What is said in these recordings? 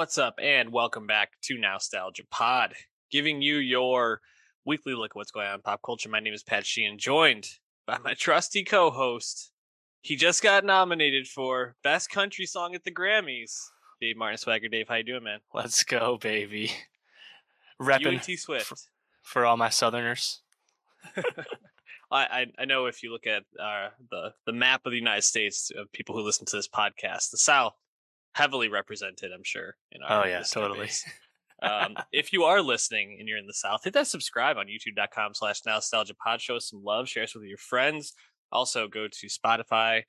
What's up, and welcome back to Nostalgia Pod, giving you your weekly look at what's going on in pop culture. My name is Pat Sheehan, joined by my trusty co-host. He just got nominated for Best Country Song at the Grammys. Dave Martin Swagger. Dave, how you doing, man? Let's go, baby. Repping UNT Swift. For, for all my Southerners. I, I know if you look at uh, the the map of the United States of people who listen to this podcast, the South heavily represented. I'm sure. In our oh yeah, totally. um, if you are listening and you're in the South, hit that subscribe on YouTube.com slash Nostalgia Pod. Show us some love. Share us with your friends. Also, go to Spotify.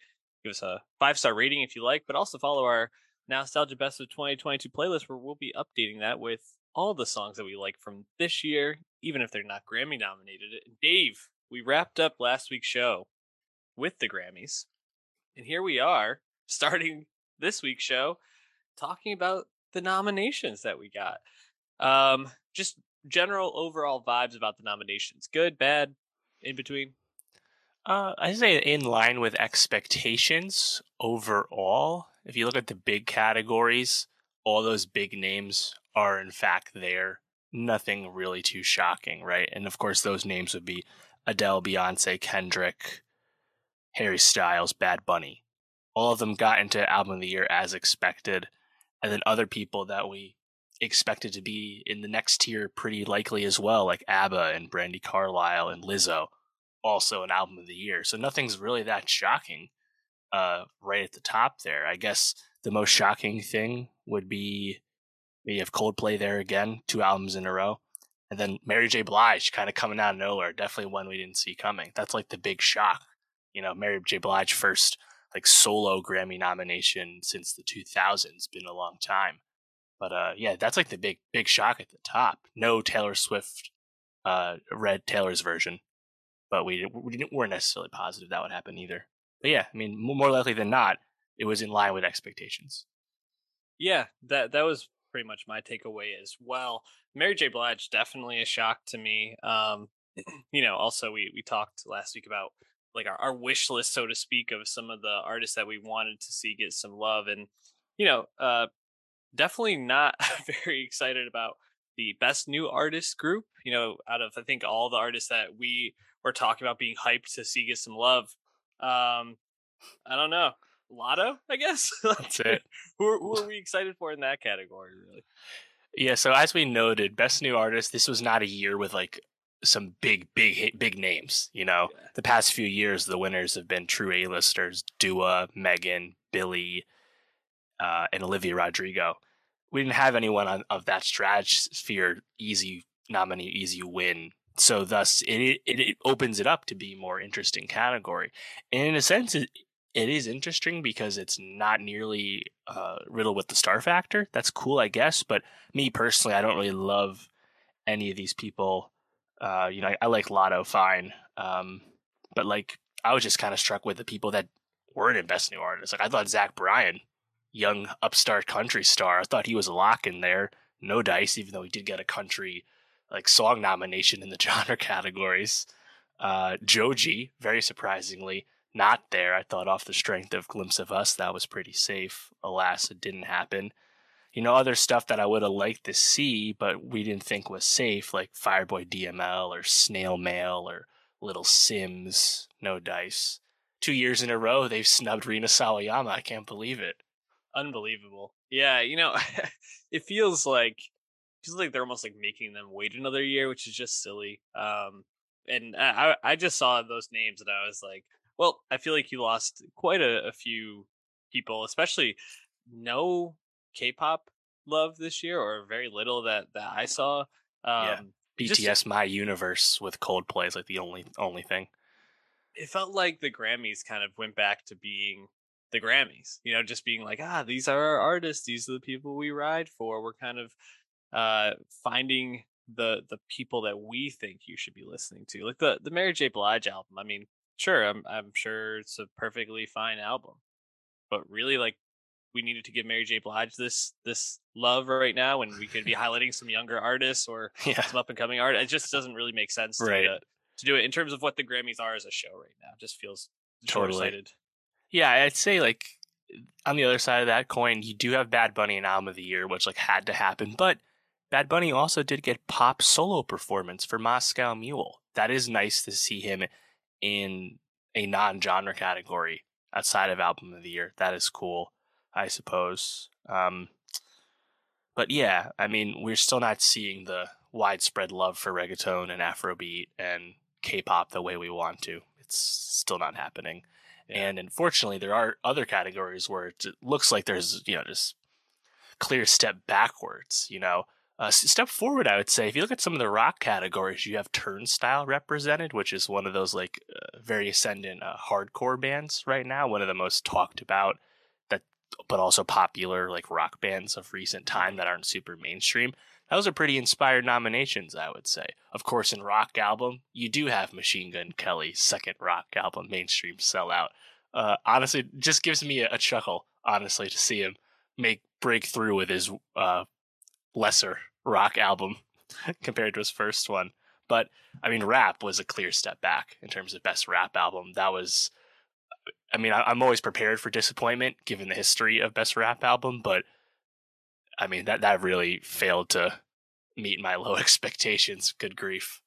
Give us a five star rating if you like, but also follow our Nostalgia Best of 2022 playlist where we'll be updating that with all the songs that we like from this year, even if they're not Grammy nominated. Dave, we wrapped up last week's show with the Grammys. And here we are starting this week's show talking about the nominations that we got. Um, just general overall vibes about the nominations. Good, bad, in between? Uh, I say in line with expectations overall. If you look at the big categories, all those big names are in fact there. Nothing really too shocking, right? And of course, those names would be Adele, Beyonce, Kendrick, Harry Styles, Bad Bunny. All of them got into Album of the Year as expected. And then other people that we expected to be in the next tier pretty likely as well, like ABBA and Brandi Carlile and Lizzo, also an Album of the Year. So nothing's really that shocking uh, right at the top there. I guess the most shocking thing would be we have Coldplay there again, two albums in a row. And then Mary J. Blige kind of coming out of nowhere, definitely one we didn't see coming. That's like the big shock. You know, Mary J. Blige first like solo Grammy nomination since the 2000s, been a long time. But uh, yeah, that's like the big big shock at the top. No Taylor Swift uh, Red Taylor's version, but we we didn't weren't necessarily positive that would happen either. But yeah, I mean, more likely than not, it was in line with expectations. Yeah, that that was pretty much my takeaway as well. Mary J. Blige definitely a shock to me. Um, you know, also we we talked last week about like our, our wish list, so to speak, of some of the artists that we wanted to see get some love, and you know, uh, definitely not very excited about the best new artist group. You know, out of I think all the artists that we were talking about being hyped to see get some love. Um, I don't know. Latto, I guess. That's it. who, who are we excited for in that category, really? Yeah, so as we noted, best new artist, this was not a year with like some big, big, big names. You know, yeah. the past few years, the winners have been true A-listers: Dua, Megan, Billie, uh, and Olivia Rodrigo. We didn't have anyone on, of that stratosphere easy nominee, easy win. So thus, it, it, it opens it up to be more interesting category. And in a sense, it, it is interesting because it's not nearly uh, riddled with the star factor. That's cool, I guess. But me personally, I don't really love any of these people. Uh, you know, I, I, like Latto fine, um, but like I was just kind of struck with the people that weren't in Best New Artist. Like I thought Zach Bryan, young upstart country star, I thought he was a lock in there. No dice, even though he did get a country like song nomination in the genre categories. Uh, Joji, very surprisingly, not there. I thought off the strength of Glimpse of Us, that was pretty safe. Alas, it didn't happen. You know, other stuff that I would have liked to see, but we didn't think was safe, like Fireboy DML or Snail Mail or Little Simz, no dice. Two years in a row, they've snubbed Rina Sawayama. I can't believe it. Unbelievable. Yeah, you know, it feels like feels like they're almost like making them wait another year, which is just silly. Um, and I I just saw those names and I was like, well, I feel like you lost quite a, a few people, especially no K-pop love this year, or very little that that I saw. Um, yeah. BTS just, My Universe with Coldplay is like the only only thing. It felt like the Grammys kind of went back to being the Grammys, you know, just being like, ah, these are our artists, these are the people we ride for. We're kind of uh, finding the the people that we think you should be listening to, like the the Mary J. Blige album. I mean, sure, I'm I'm sure it's a perfectly fine album, but really, like, we needed to give Mary J. Blige this this love right now and we could be highlighting some younger artists or yeah. some up and coming art. It just doesn't really make sense to, right. to, to do it in terms of what the Grammys are as a show right now. It just feels totally. Yeah, I'd say like on the other side of that coin, you do have Bad Bunny and album of the year, which like had to happen. But Bad Bunny also did get pop solo performance for Moscow Mule. That is nice to see him in a non-genre category outside of album of the year. That is cool, I suppose. Um, but yeah, I mean, we're still not seeing the widespread love for reggaeton and Afrobeat and K-pop the way we want to. It's still not happening. Yeah. And unfortunately, there are other categories where it looks like there's, you know, just clear step backwards, you know. Uh, step forward, I would say. If you look at some of the rock categories, you have Turnstile represented, which is one of those like uh, very ascendant uh, hardcore bands right now, one of the most talked about, but also popular like rock bands of recent time that aren't super mainstream. Those are pretty inspired nominations, I would say. Of course, in rock album, you do have Machine Gun Kelly's second rock album, Mainstream Sellout. Uh, honestly, just gives me a, a, chuckle, honestly, to see him make breakthrough with his uh, lesser rock album compared to his first one. But I mean, rap was a clear step back in terms of best rap album. That was, I mean, I, am always prepared for disappointment given the history of best rap album, but I mean that that really failed to meet my low expectations. Good grief.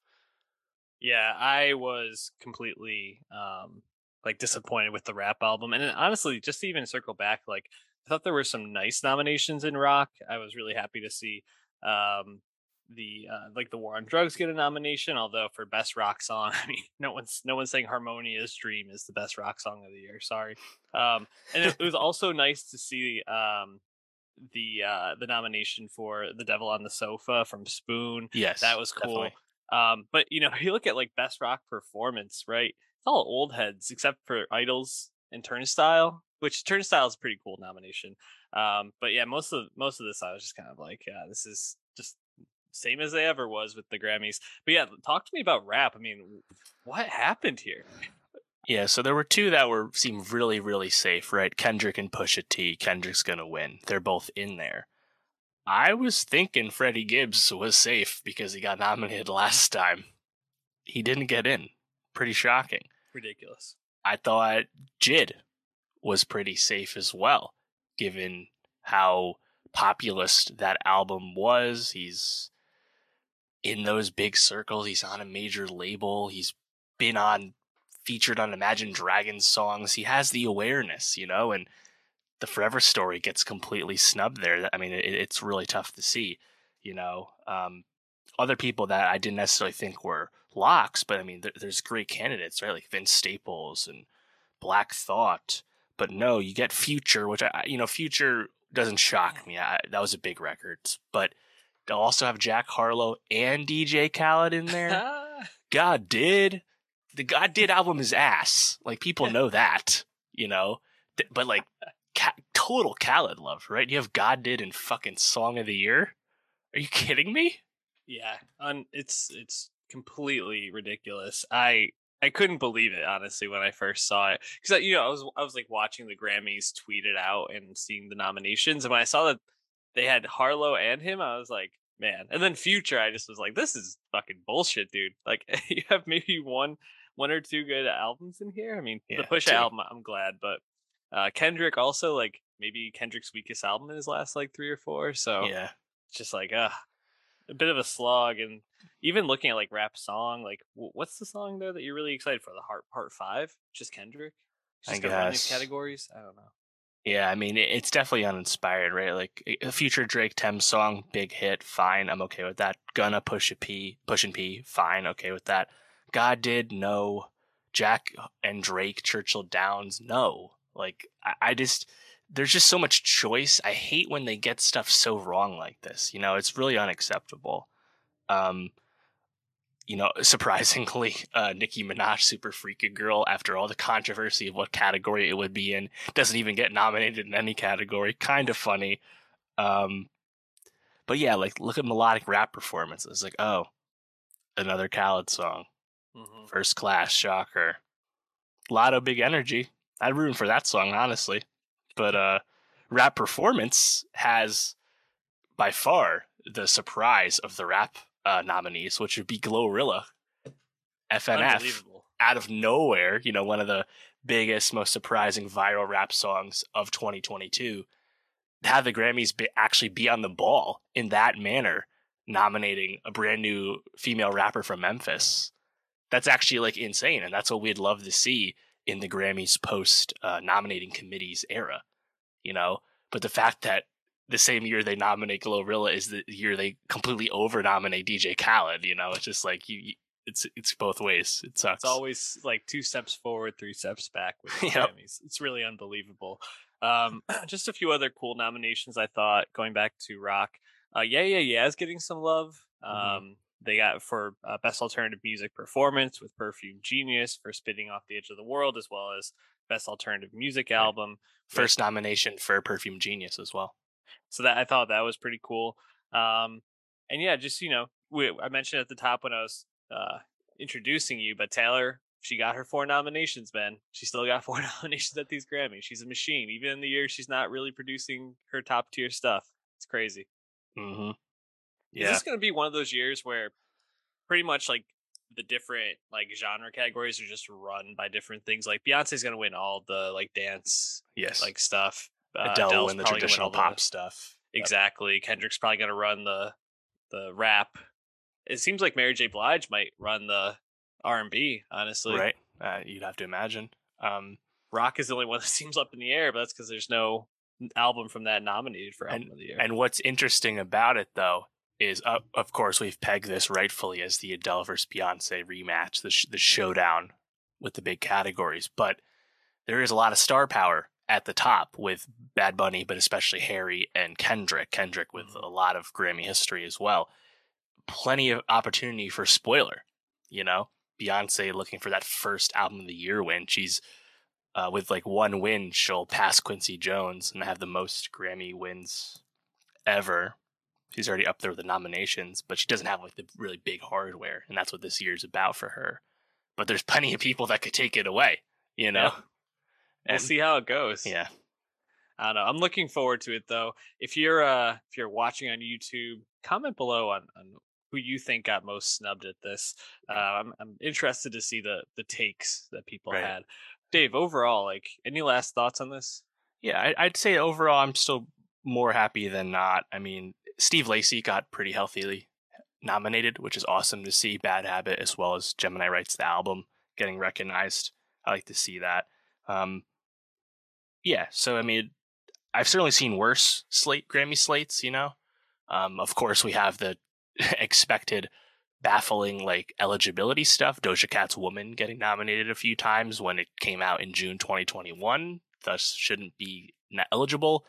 Yeah, I was completely um like disappointed with the rap album, and honestly, just to even circle back, like I thought there were some nice nominations in rock. I was really happy to see um, the uh, like the war on drugs get a nomination although for best rock song i mean no one's no one's saying harmonia's dream is the best rock song of the year sorry. Um and it, it was also nice to see um the uh the nomination for the devil on the sofa from spoon. Yes that was cool. definitely. um but you know you look at like best rock performance right it's all old heads except for IDLES and turnstile which turnstile is a pretty cool nomination. Um, but yeah, most of most of this I was just kind of like, yeah, this is just same as they ever was with the Grammys. But yeah, talk to me about rap. I mean, what happened here? Yeah, so there were two that were seemed really, really safe, right? Kendrick and Pusha T. Kendrick's gonna win. They're both in there. I was thinking Freddie Gibbs was safe because he got nominated last time. He didn't get in. Pretty shocking. Ridiculous. I thought JID was pretty safe as well given how populist that album was. He's in those big circles. He's on a major label. He's been on featured on Imagine Dragons songs. He has the awareness, you know, and the Forever Story gets completely snubbed there. I mean, it, it's really tough to see, you know. Um, other people that I didn't necessarily think were locks, but I mean, there, there's great candidates, right? Like Vince Staples and Black Thought. But no, you get Future, which I, you know, Future doesn't shock me. I, that was a big record. But they'll also have Jack Harlow and DJ Khaled in there. God did. The God did album is ass. Like people know that, you know. But like ca- total Khaled love, right? You have God did and fucking Song of the Year. Are you kidding me? Yeah, um, it's it's completely ridiculous. I I couldn't believe it honestly when I first saw it because you know I was I was like watching the Grammys tweet it out and seeing the nominations and when I saw that they had Harlow and him I was like man and then Future I just was like this is fucking bullshit dude. Like you have maybe one one or two good albums in here? I mean yeah, the Push album I'm glad but uh, Kendrick also like maybe Kendrick's weakest album in his last like three or four so yeah. just like uh a bit of a slog and even looking at like rap song like what's the song there that you're really excited for? The heart part five? Just kendrick? Just I guess. categories? I don't know yeah i mean it's definitely uninspired right like a future drake Tems song big hit fine i'm okay with that gonna push a p Pushin P fine okay with that god did no jack and drake churchill downs no like I, I just there's just so much choice. I hate when they get stuff so wrong like this. You know, it's really unacceptable. Um, you know, surprisingly, uh, Nicki Minaj, Super Freaky Girl, after all the controversy of what category it would be in, doesn't even get nominated in any category. Kind of funny. Um, but yeah, like look at melodic rap performances. Like, oh, another Khaled song, mm-hmm. first class, shocker. A lot of big energy. I'd ruin for that song, honestly but uh, rap performance has by far the surprise of the rap uh, nominees, which would be Glorilla, FNF, out of nowhere. You know, one of the biggest, most surprising viral rap songs of 2022, have the Grammys be, actually be on the ball in that manner, nominating a brand new female rapper from Memphis. That's actually like insane, and that's what we'd love to see in the Grammys post uh, nominating committees era, you know. But the fact that the same year they nominate Glorilla is the year they completely over nominate DJ Khaled, you know, it's just like you, it's it's both ways. It sucks. It's always like two steps forward, three steps back with the yep. Grammys. It's really unbelievable. Um, just a few other cool nominations I thought going back to rock. Uh, yeah, yeah, yeah is getting some love. Mm-hmm. Um, mm-hmm. They got for uh, best alternative music performance with Perfume Genius for Spitting Off the Edge of the World, as well as best alternative music album. First with, nomination for Perfume Genius as well. So that I thought that was pretty cool. Um, and yeah, just you know, we, I mentioned at the top when I was uh, introducing you, but Taylor, she got her four nominations, man. She still got four nominations at these Grammys. She's a machine. Even in the year she's not really producing her top tier stuff. It's crazy. Mm-hmm. Yeah. Is this going to be one of those years where pretty much like the different like genre categories are just run by different things? Like Beyonce's going to win all the like dance, yes, like stuff. Uh, Adele Adele's the traditional pop stuff. Exactly. Yep. Kendrick's probably going to run the the rap it seems like Mary J. Blige might run the R and B. Honestly, right? Uh, you'd have to imagine. Um, Rock is the only one that seems up in the air, but that's because there's no album from that nominated for album and, of the year. And what's interesting about it, though, is uh, of course we've pegged this rightfully as the Adele versus Beyonce rematch, the sh- the showdown with the big categories. But there is a lot of star power at the top with Bad Bunny, but especially Harry and Kendrick. Kendrick with mm-hmm. a lot of Grammy history as well plenty of opportunity for spoiler. You know, Beyonce looking for that first album of the year win. She's uh, with like one win, she'll pass Quincy Jones and have the most Grammy wins ever. She's already up there with the nominations, but she doesn't have like the really big hardware, and that's what this year's about for her. But there's plenty of people that could take it away, you know. Yeah. We'll see how it goes. Yeah. I don't know. I'm looking forward to it though. If you're uh if you're watching on YouTube, comment below on, on who you think got most snubbed at this. Uh, I'm, I'm interested to see the the takes that people right. had. Dave, overall, like any last thoughts on this? Yeah, I, would say overall, I'm still more happy than not. I mean, Steve Lacy got pretty healthily nominated, which is awesome to see. Bad Habit, as well as Gemini Rights the album, getting recognized. I like to see that. Um, yeah, so I mean, I've certainly seen worse slate Grammy slates. You know, um, of course, we have the expected baffling like eligibility stuff. Doja Cat's Woman getting nominated a few times when it came out in June 2021, thus shouldn't be eligible.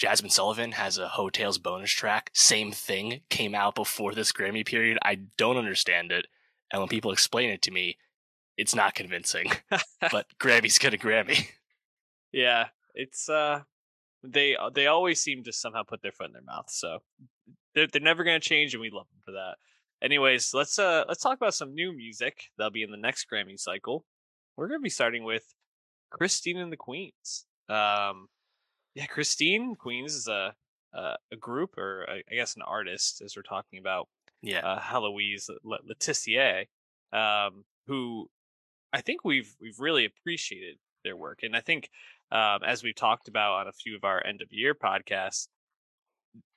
Jazmine Sullivan has a Heaux Tales bonus track. Same thing came out before this Grammy period. I don't understand it. And when people explain it to me, it's not convincing. but Grammy's get a Grammy. Yeah, it's uh they they always seem to somehow put their foot in their mouth. So they're, they're never going to change, and we love them for that. Anyways, let's uh let's talk about some new music that'll be in the next Grammy cycle. We're going to be starting with Christine and the Queens. Um, yeah, Christine Queens is a a, a group, or a, I guess an artist, as we're talking about. Yeah, uh, Heloise Letissier, um, who I think we've we've really appreciated their work, and I think um, as we've talked about on a few of our end of year podcasts,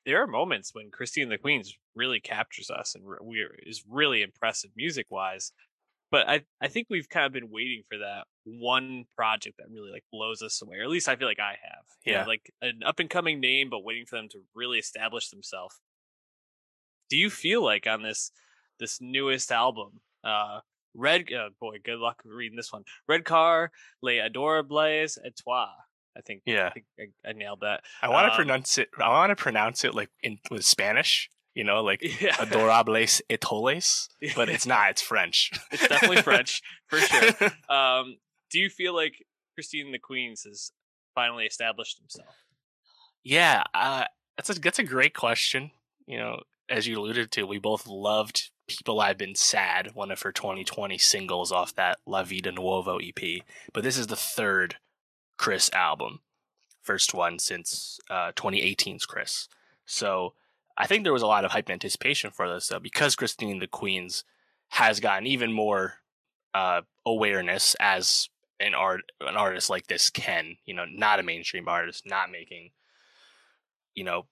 there are moments when Christine the Queens really captures us and we is really impressive music wise. But I I think we've kind of been waiting for that one project that really like blows us away, or at least I feel like I have. Yeah, know, like an up and coming name, but waiting for them to really establish themselves. Do you feel like on this this newest album, uh, Red uh, boy, good luck reading this one. Red Car, Les Adorables et Toi. I think. Yeah, I, think I, I nailed that. I want to um, pronounce it. I want to pronounce it like in with Spanish. You know, like yeah. adorables etoles, but it's not. It's French. it's definitely French for sure. Um, do you feel like Christine the Queens has finally established himself? Yeah, uh, that's a that's a great question. You know, as you alluded to, we both loved People I've Been Sad, one of her 2020 singles off that La Vita Nuova EP. But this is the third Chris album. First one since uh, 2018's Chris. So I think there was a lot of hype anticipation for this though, because Christine the Queens has gotten even more uh, awareness as an art an artist like this can. You know, not a mainstream artist, not making you know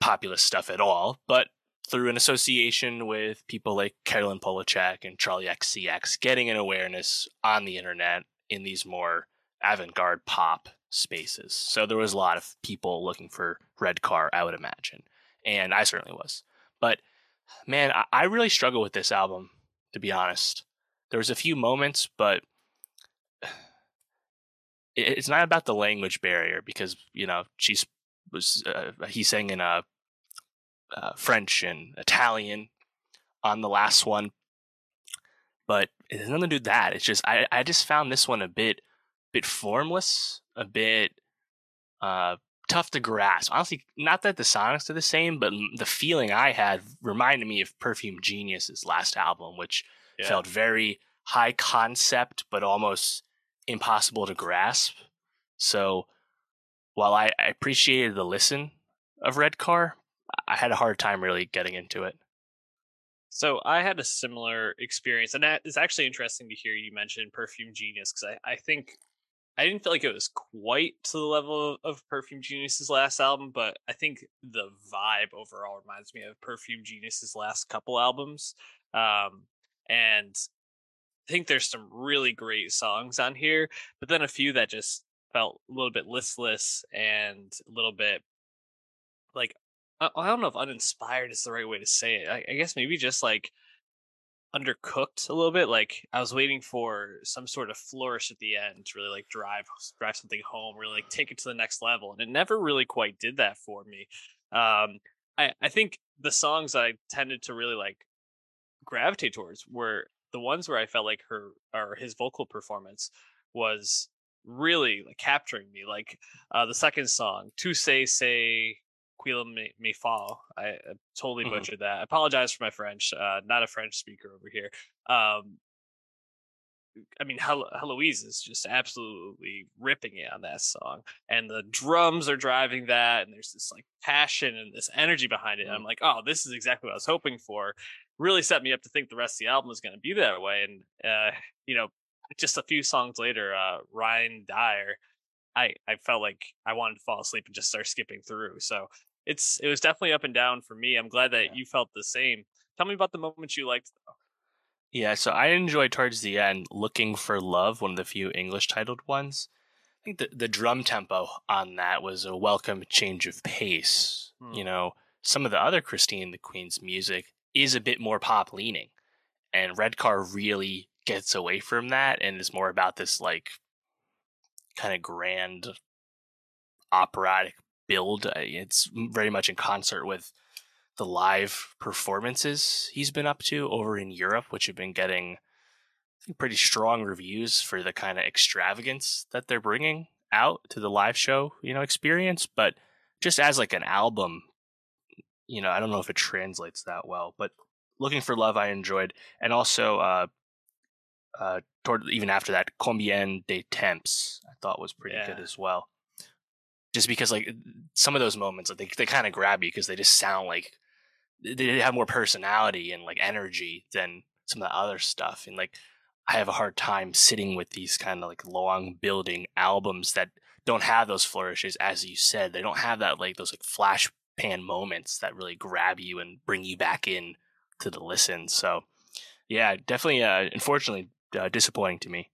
populist stuff at all, but through an association with people like Caroline Polachek and Charli XCX, getting an awareness on the internet in these more avant-garde pop spaces. So there was a lot of people looking for Red Car, I would imagine, and I certainly was. But man, I really struggle with this album, to be honest. There was a few moments, but it's not about the language barrier because you know she's was uh, he sang in a uh, French and Italian on the last one, but it has nothing to do with that. It's just I I just found this one a bit bit formless, a bit uh tough to grasp. Honestly, not that the sonics are the same, but the feeling I had reminded me of Perfume Genius's last album, which yeah. felt very high concept but almost impossible to grasp. So while I, I appreciated the listen of Redcar, I had a hard time really getting into it. So I had a similar experience, and is actually interesting to hear you mention Perfume Genius because I, I think I didn't feel like it was quite to the level of, of, Perfume Genius's last album, but I think the vibe overall reminds me of Perfume Genius's last couple albums. Um, and I think there's some really great songs on here, but then a few that just felt a little bit listless and a little bit like I, I don't know if uninspired is the right way to say it. I, I guess maybe just like undercooked a little bit. Like I was waiting for some sort of flourish at the end to really like drive drive something home, really like take it to the next level, and it never really quite did that for me. Um, I I think the songs I tended to really like gravitate towards were the ones where I felt like her or his vocal performance was really like capturing me. Like uh, the second song, "To Say Say Quila me, fall. I, I totally mm-hmm. butchered that. I apologize for my French. Uh, not a French speaker over here. Um, I mean, Hel- Heloise is just absolutely ripping it on that song, and the drums are driving that, and there's this like passion and this energy behind it. Mm. I'm like, oh, this is exactly what I was hoping for. Really set me up to think the rest of the album is going to be that way, and uh, you know, just a few songs later, uh, Rien dire, I I felt like I wanted to fall asleep and just start skipping through. So it's it was definitely up and down for me. I'm glad that yeah. you felt the same. Tell me about the moments you liked though. Yeah, so I enjoyed towards the end Looking for Love, one of the few English titled ones. I think the, the drum tempo on that was a welcome change of pace. Hmm. You know, some of the other Christine the Queen's music is a bit more pop leaning. And Redcar really gets away from that and is more about this like kind of grand operatic build. Uh, it's very much in concert with the live performances he's been up to over in Europe, which have been getting pretty strong reviews for the kind of extravagance that they're bringing out to the live show, you know, experience. But just as like an album, you know, I don't know if it translates that well, but looking for love, I enjoyed, and also uh, uh, toward even after that, Combien de Temps, I thought was pretty yeah. good as well just because like some of those moments like, they they kind of grab you because they just sound like they have more personality and like energy than some of the other stuff and like I have a hard time sitting with these kind of like long building albums that don't have those flourishes as you said they don't have that like those like flash pan moments that really grab you and bring you back in to the listen so yeah definitely uh unfortunately uh, disappointing to me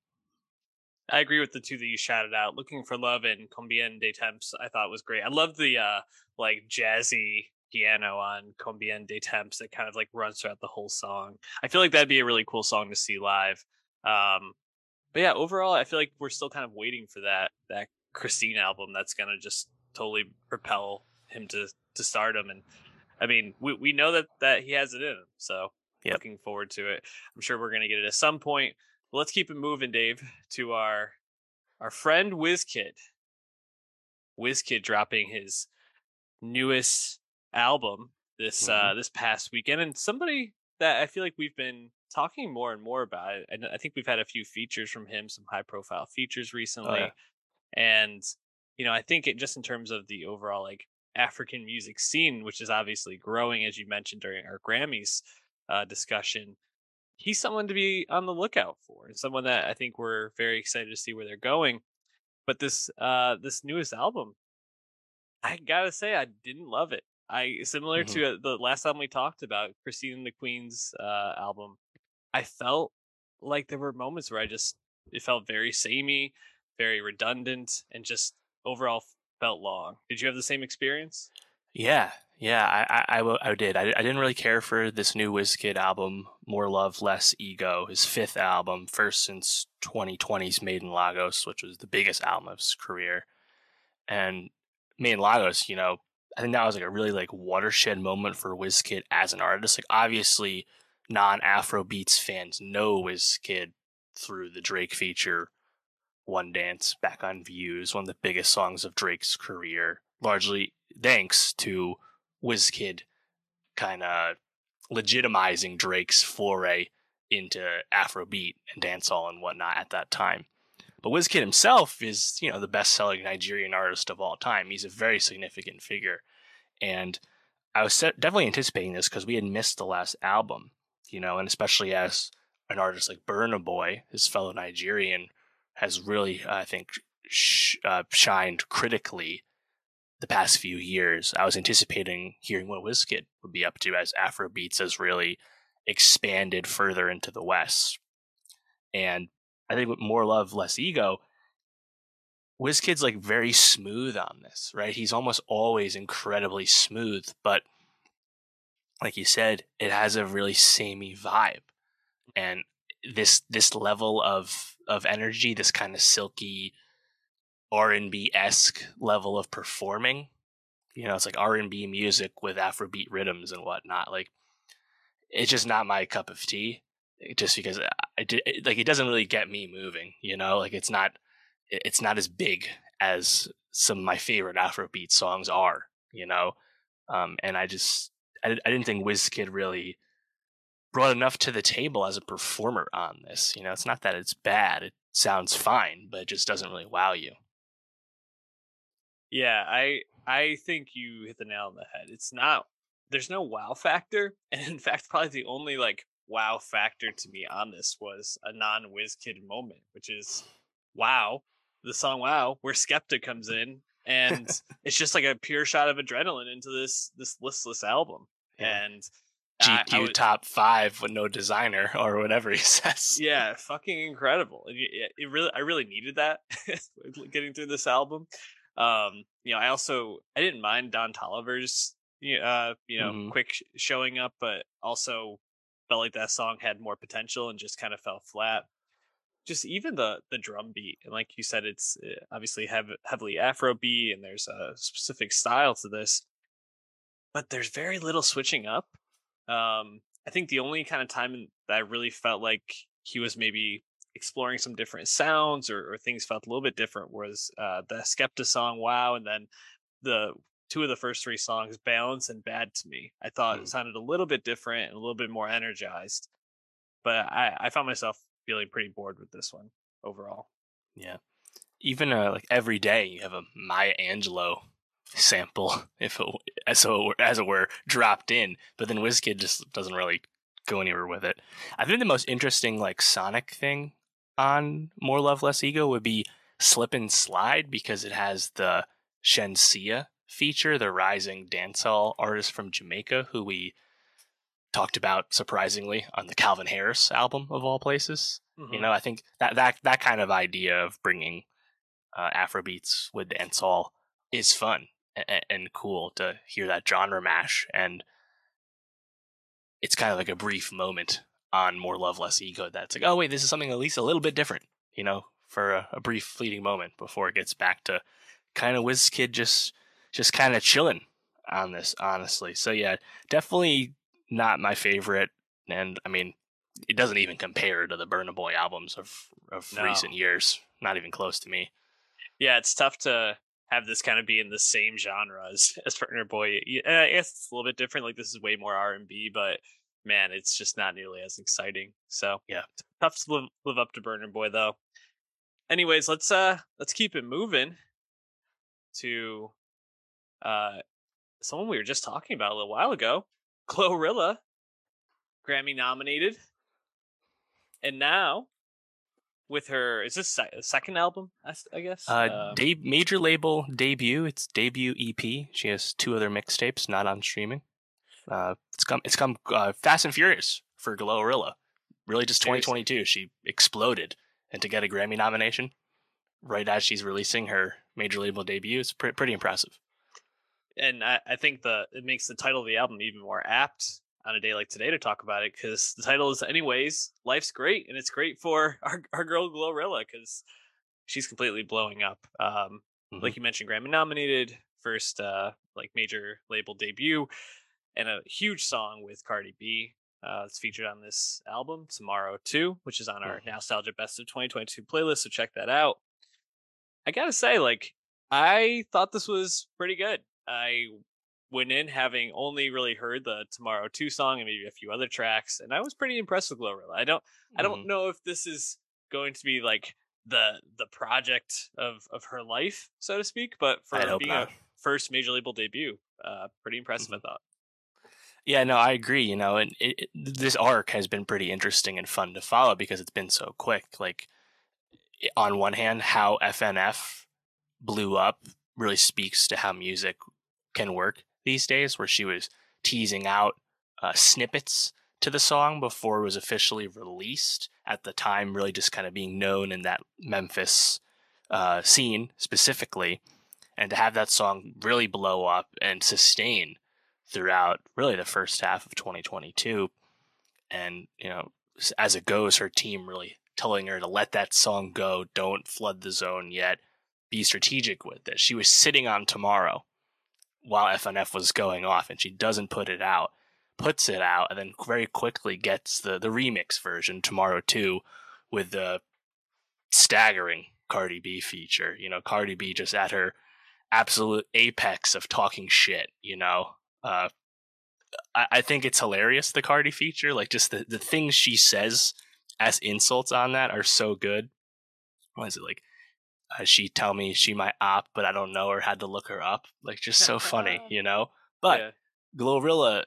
I agree with the two that you shouted out. Looking for Love and Combien de Temps, I thought was great. I love the uh like jazzy piano on Combien de Temps that kind of like runs throughout the whole song. I feel like that'd be a really cool song to see live. Um but yeah, overall I feel like we're still kind of waiting for that that Christine album that's gonna just totally propel him to to stardom and I mean, we we know that that he has it in him. So yep. looking forward to it. I'm sure we're gonna get it at some point. Well, let's keep it moving, Dave, to our our friend WizKid. WizKid dropping his newest album this mm-hmm. uh this past weekend, and somebody that I feel like we've been talking more and more about. And I think we've had a few features from him, some high profile features recently, oh, yeah. and you know, I think it just in terms of the overall like African music scene, which is obviously growing, as you mentioned during our Grammys uh, discussion he's someone to be on the lookout for, and someone that I think we're very excited to see where they're going. But this uh this newest album, I gotta say, I didn't love it. I similar Mhm. to uh, the last album we talked about, Christine and the Queen's uh, album. I felt like there were moments where I just it felt very samey, very redundant, and just overall felt long. Did you have the same experience? Yeah, yeah, I I did. I, I didn't really care for this new WizKid album, More Love, Less Ego, his fifth album, first since 2020's Made in Lagos, which was the biggest album of his career. And Made in Lagos, you know, I think that was like a really like watershed moment for WizKid as an artist. Like obviously, non-Afro beats fans know WizKid through the Drake feature, One Dance, Back on Views, one of the biggest songs of Drake's career, largely thanks to WizKid kind of legitimizing Drake's foray into Afrobeat and dancehall and whatnot at that time. But WizKid himself is, you know, the best-selling Nigerian artist of all time. He's a very significant figure, and I was definitely anticipating this because we had missed the last album, you know, and especially as an artist like Burna Boy, his fellow Nigerian, has really, I think, sh- uh, shined critically the past few years. I was anticipating hearing what WizKid would be up to as Afrobeats has really expanded further into the West. And I think with more love, less ego, WizKid's like very smooth on this, right? He's almost always incredibly smooth, but like you said, it has a really samey vibe. And this this level of of energy, this kind of silky R and B esque level of performing, you know, it's like R and B music with Afrobeat rhythms and whatnot. Like, it's just not my cup of tea. Just because I did, like, it doesn't really get me moving. You know, like it's not it's not as big as some of my favorite Afrobeat songs are. You know, um, and I just I, I didn't think WizKid really brought enough to the table as a performer on this. You know, it's not that it's bad; it sounds fine, but it just doesn't really wow you. Yeah, I I think you hit the nail on the head. It's not there's no wow factor, and in fact, probably the only like wow factor to me on this was a non WizKid moment, which is wow, the song wow, where Skepta comes in, and it's just like a pure shot of adrenaline into this this listless album, Yeah. and GQ I- I would- top five with no designer or whatever he says. yeah, fucking incredible. And it, it really, I really needed that getting through this album. Um, you know, I also I didn't mind Don Toliver's, uh, you know, Mhm. quick sh- showing up, but also felt like that song had more potential and just kind of fell flat. Just even the the drum beat, and like you said, it's uh, obviously hev- heavily Afro beat, and there's a specific style to this, but there's very little switching up. Um, I think the only kind of time that I really felt like he was maybe exploring some different sounds or, or things felt a little bit different was uh, the Skepta song "Wow" and then the two of the first three songs "Balance" and "Bad to Me." I thought Mm. it sounded a little bit different and a little bit more energized, but I, I found myself feeling pretty bored with this one overall. Yeah. Even uh, like every day, you have a Maya Angelou sample, if it, as so it were, as it were, dropped in. But then WizKid just doesn't really go anywhere with it. I think the most interesting like sonic thing on More Love Less Ego would be Slip and Slide because it has the Shenseea feature, the rising dancehall artist from Jamaica, who we talked about surprisingly on the Calvin Harris album of all places. You know, I think that that that kind of idea of bringing uh, Afrobeats with dancehall is fun and, and cool to hear that genre mash, and it's kind of like a brief moment on More Love Less Ego. That's like, oh wait, this is something at least a little bit different, you know, for a, a brief fleeting moment before it gets back to kind of WizKid just just kind of chilling on this, honestly. So yeah, definitely not my favorite, and I mean it doesn't even compare to the Burna Boy albums of of No. recent years. Not even close to me. yeah, it's tough to have this kind of be in the same genre as as Burna Boy. I guess it's a little bit different. Like this is way more R and B, but man, it's just not nearly as exciting. So Yeah. tough to live, live up to Burna Boy though. Anyways, let's uh let's keep it moving to uh someone we were just talking about a little while ago, Glorilla, Grammy nominated. and now with her is this se- second album i guess uh, um, de- major label debut it's debut ep she has two other mixtapes not on streaming uh, it's come it's come uh, fast and furious for glorilla. Really just 2022 she exploded. And to get a grammy nomination right as she's releasing her major label debut is pre- pretty impressive. And I, I think the it makes the title of the album even more apt on a day like today to talk about it because the title is anyways life's great and it's great for our, our girl glorilla because she's completely blowing up. Um, mm-hmm. like you mentioned grammy nominated first uh, like major label debut and a huge song with cardi b uh, it's featured on this album tomorrow too which is on our mm-hmm. nostalgia best of 2022 playlist so check that out i gotta say like i thought this was pretty good i went in having only really heard the Tomorrow 2 song and maybe a few other tracks, and I was pretty impressed with Glorilla. I don't mm-hmm. I don't mm-hmm. know if this is going to be like the the project of of her life, so to speak, but for being not. a first major label debut, uh pretty impressive mm-hmm. I thought. Yeah, no, I agree. You know, and it, it, this arc has been pretty interesting and fun to follow because it's been so quick. Like, on one hand, how FNF blew up really speaks to how music can work these days, where she was teasing out uh, snippets to the song before it was officially released. At the time, really just kind of being known in that Memphis uh, scene specifically, and to have that song really blow up and sustain throughout really the first half of 2022. And, you know, as it goes, her team really telling her to let that song go, don't flood the zone yet, be strategic with it. She was sitting on tomorrow while FNF was going off, and she doesn't put it out, puts it out, and then very quickly gets the the remix version tomorrow too, with the staggering Cardi B feature. You know, Cardi B just at her absolute apex of talking shit. You know, uh, I, I think it's hilarious the Cardi feature. Like just the the things she says as insults on that are so good. What is it like? uh, she tell me she might op, but I don't know her. Had to look her up. Like just so funny, you know. But yeah. Glorilla,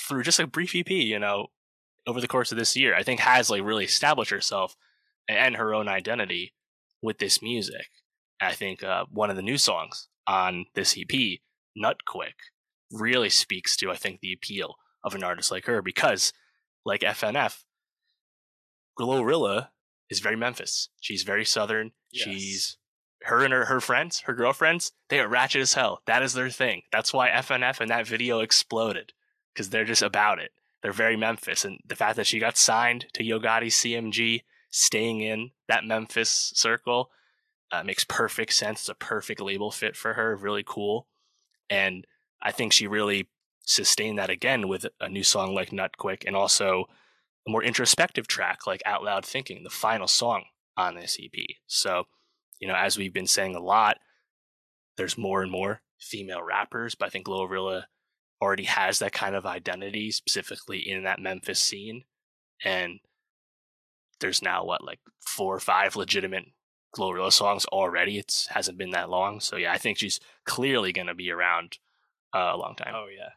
through just a brief EP, you know, over the course of this year, I think has like really established herself and her own identity with this music. I think uh, one of the new songs on this EP, Nut Quick, really speaks to I think the appeal of an artist like her because, like FNF, Glorilla is very Memphis. She's very Southern. Yes. She's her and her, her friends, her girlfriends, they are ratchet as hell. That is their thing. That's why FNF and that video exploded because they're just about it. They're very Memphis. And the fact that she got signed to Yo Gotti CMG, staying in that Memphis circle, uh, makes perfect sense. It's a perfect label fit for her. Really cool. And I think she really sustained that again with a new song like Nut Quick and also a more introspective track like Out Loud Thinking, the final song on this EP. So, you know, as we've been saying a lot, there's more and more female rappers, but I think Glorilla already has that kind of identity, specifically in that Memphis scene. And there's now what, like four or five legitimate Glorilla songs already. It hasn't been that long. So yeah, I think she's clearly going to be around uh, a long time. Oh yeah.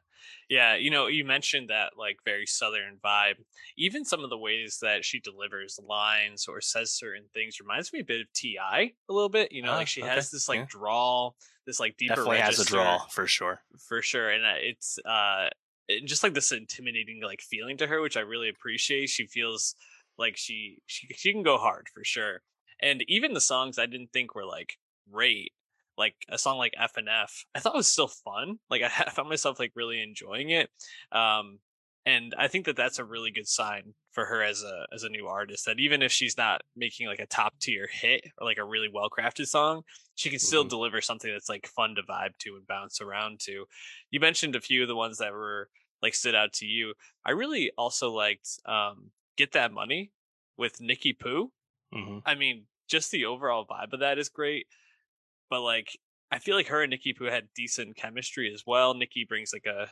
Yeah, you know, you mentioned that like very southern vibe. Even some of the ways that she delivers lines or says certain things reminds me a bit of T.I. a little bit. You know, like she okay. has this like yeah. drawl, this like deeper Definitely register, has a drawl for sure, for sure, and uh, it's uh just like this intimidating like feeling to her, which I really appreciate. She feels like she she she can go hard for sure, and even the songs I didn't think were like great like a song like F and F, I thought it was still fun. Like I found myself like really enjoying it. Um, and I think that that's a really good sign for her as a as a new artist. That even if she's not making like a top tier hit or like a really well crafted song, she can still mm-hmm. deliver something that's like fun to vibe to and bounce around to. You mentioned a few of the ones that were like stood out to you. I really also liked um, "Get That Money" with Niki Pooh. Mm-hmm. I mean, just the overall vibe of that is great but like I feel like her and Niki Pooh had decent chemistry as well. Nikki brings like a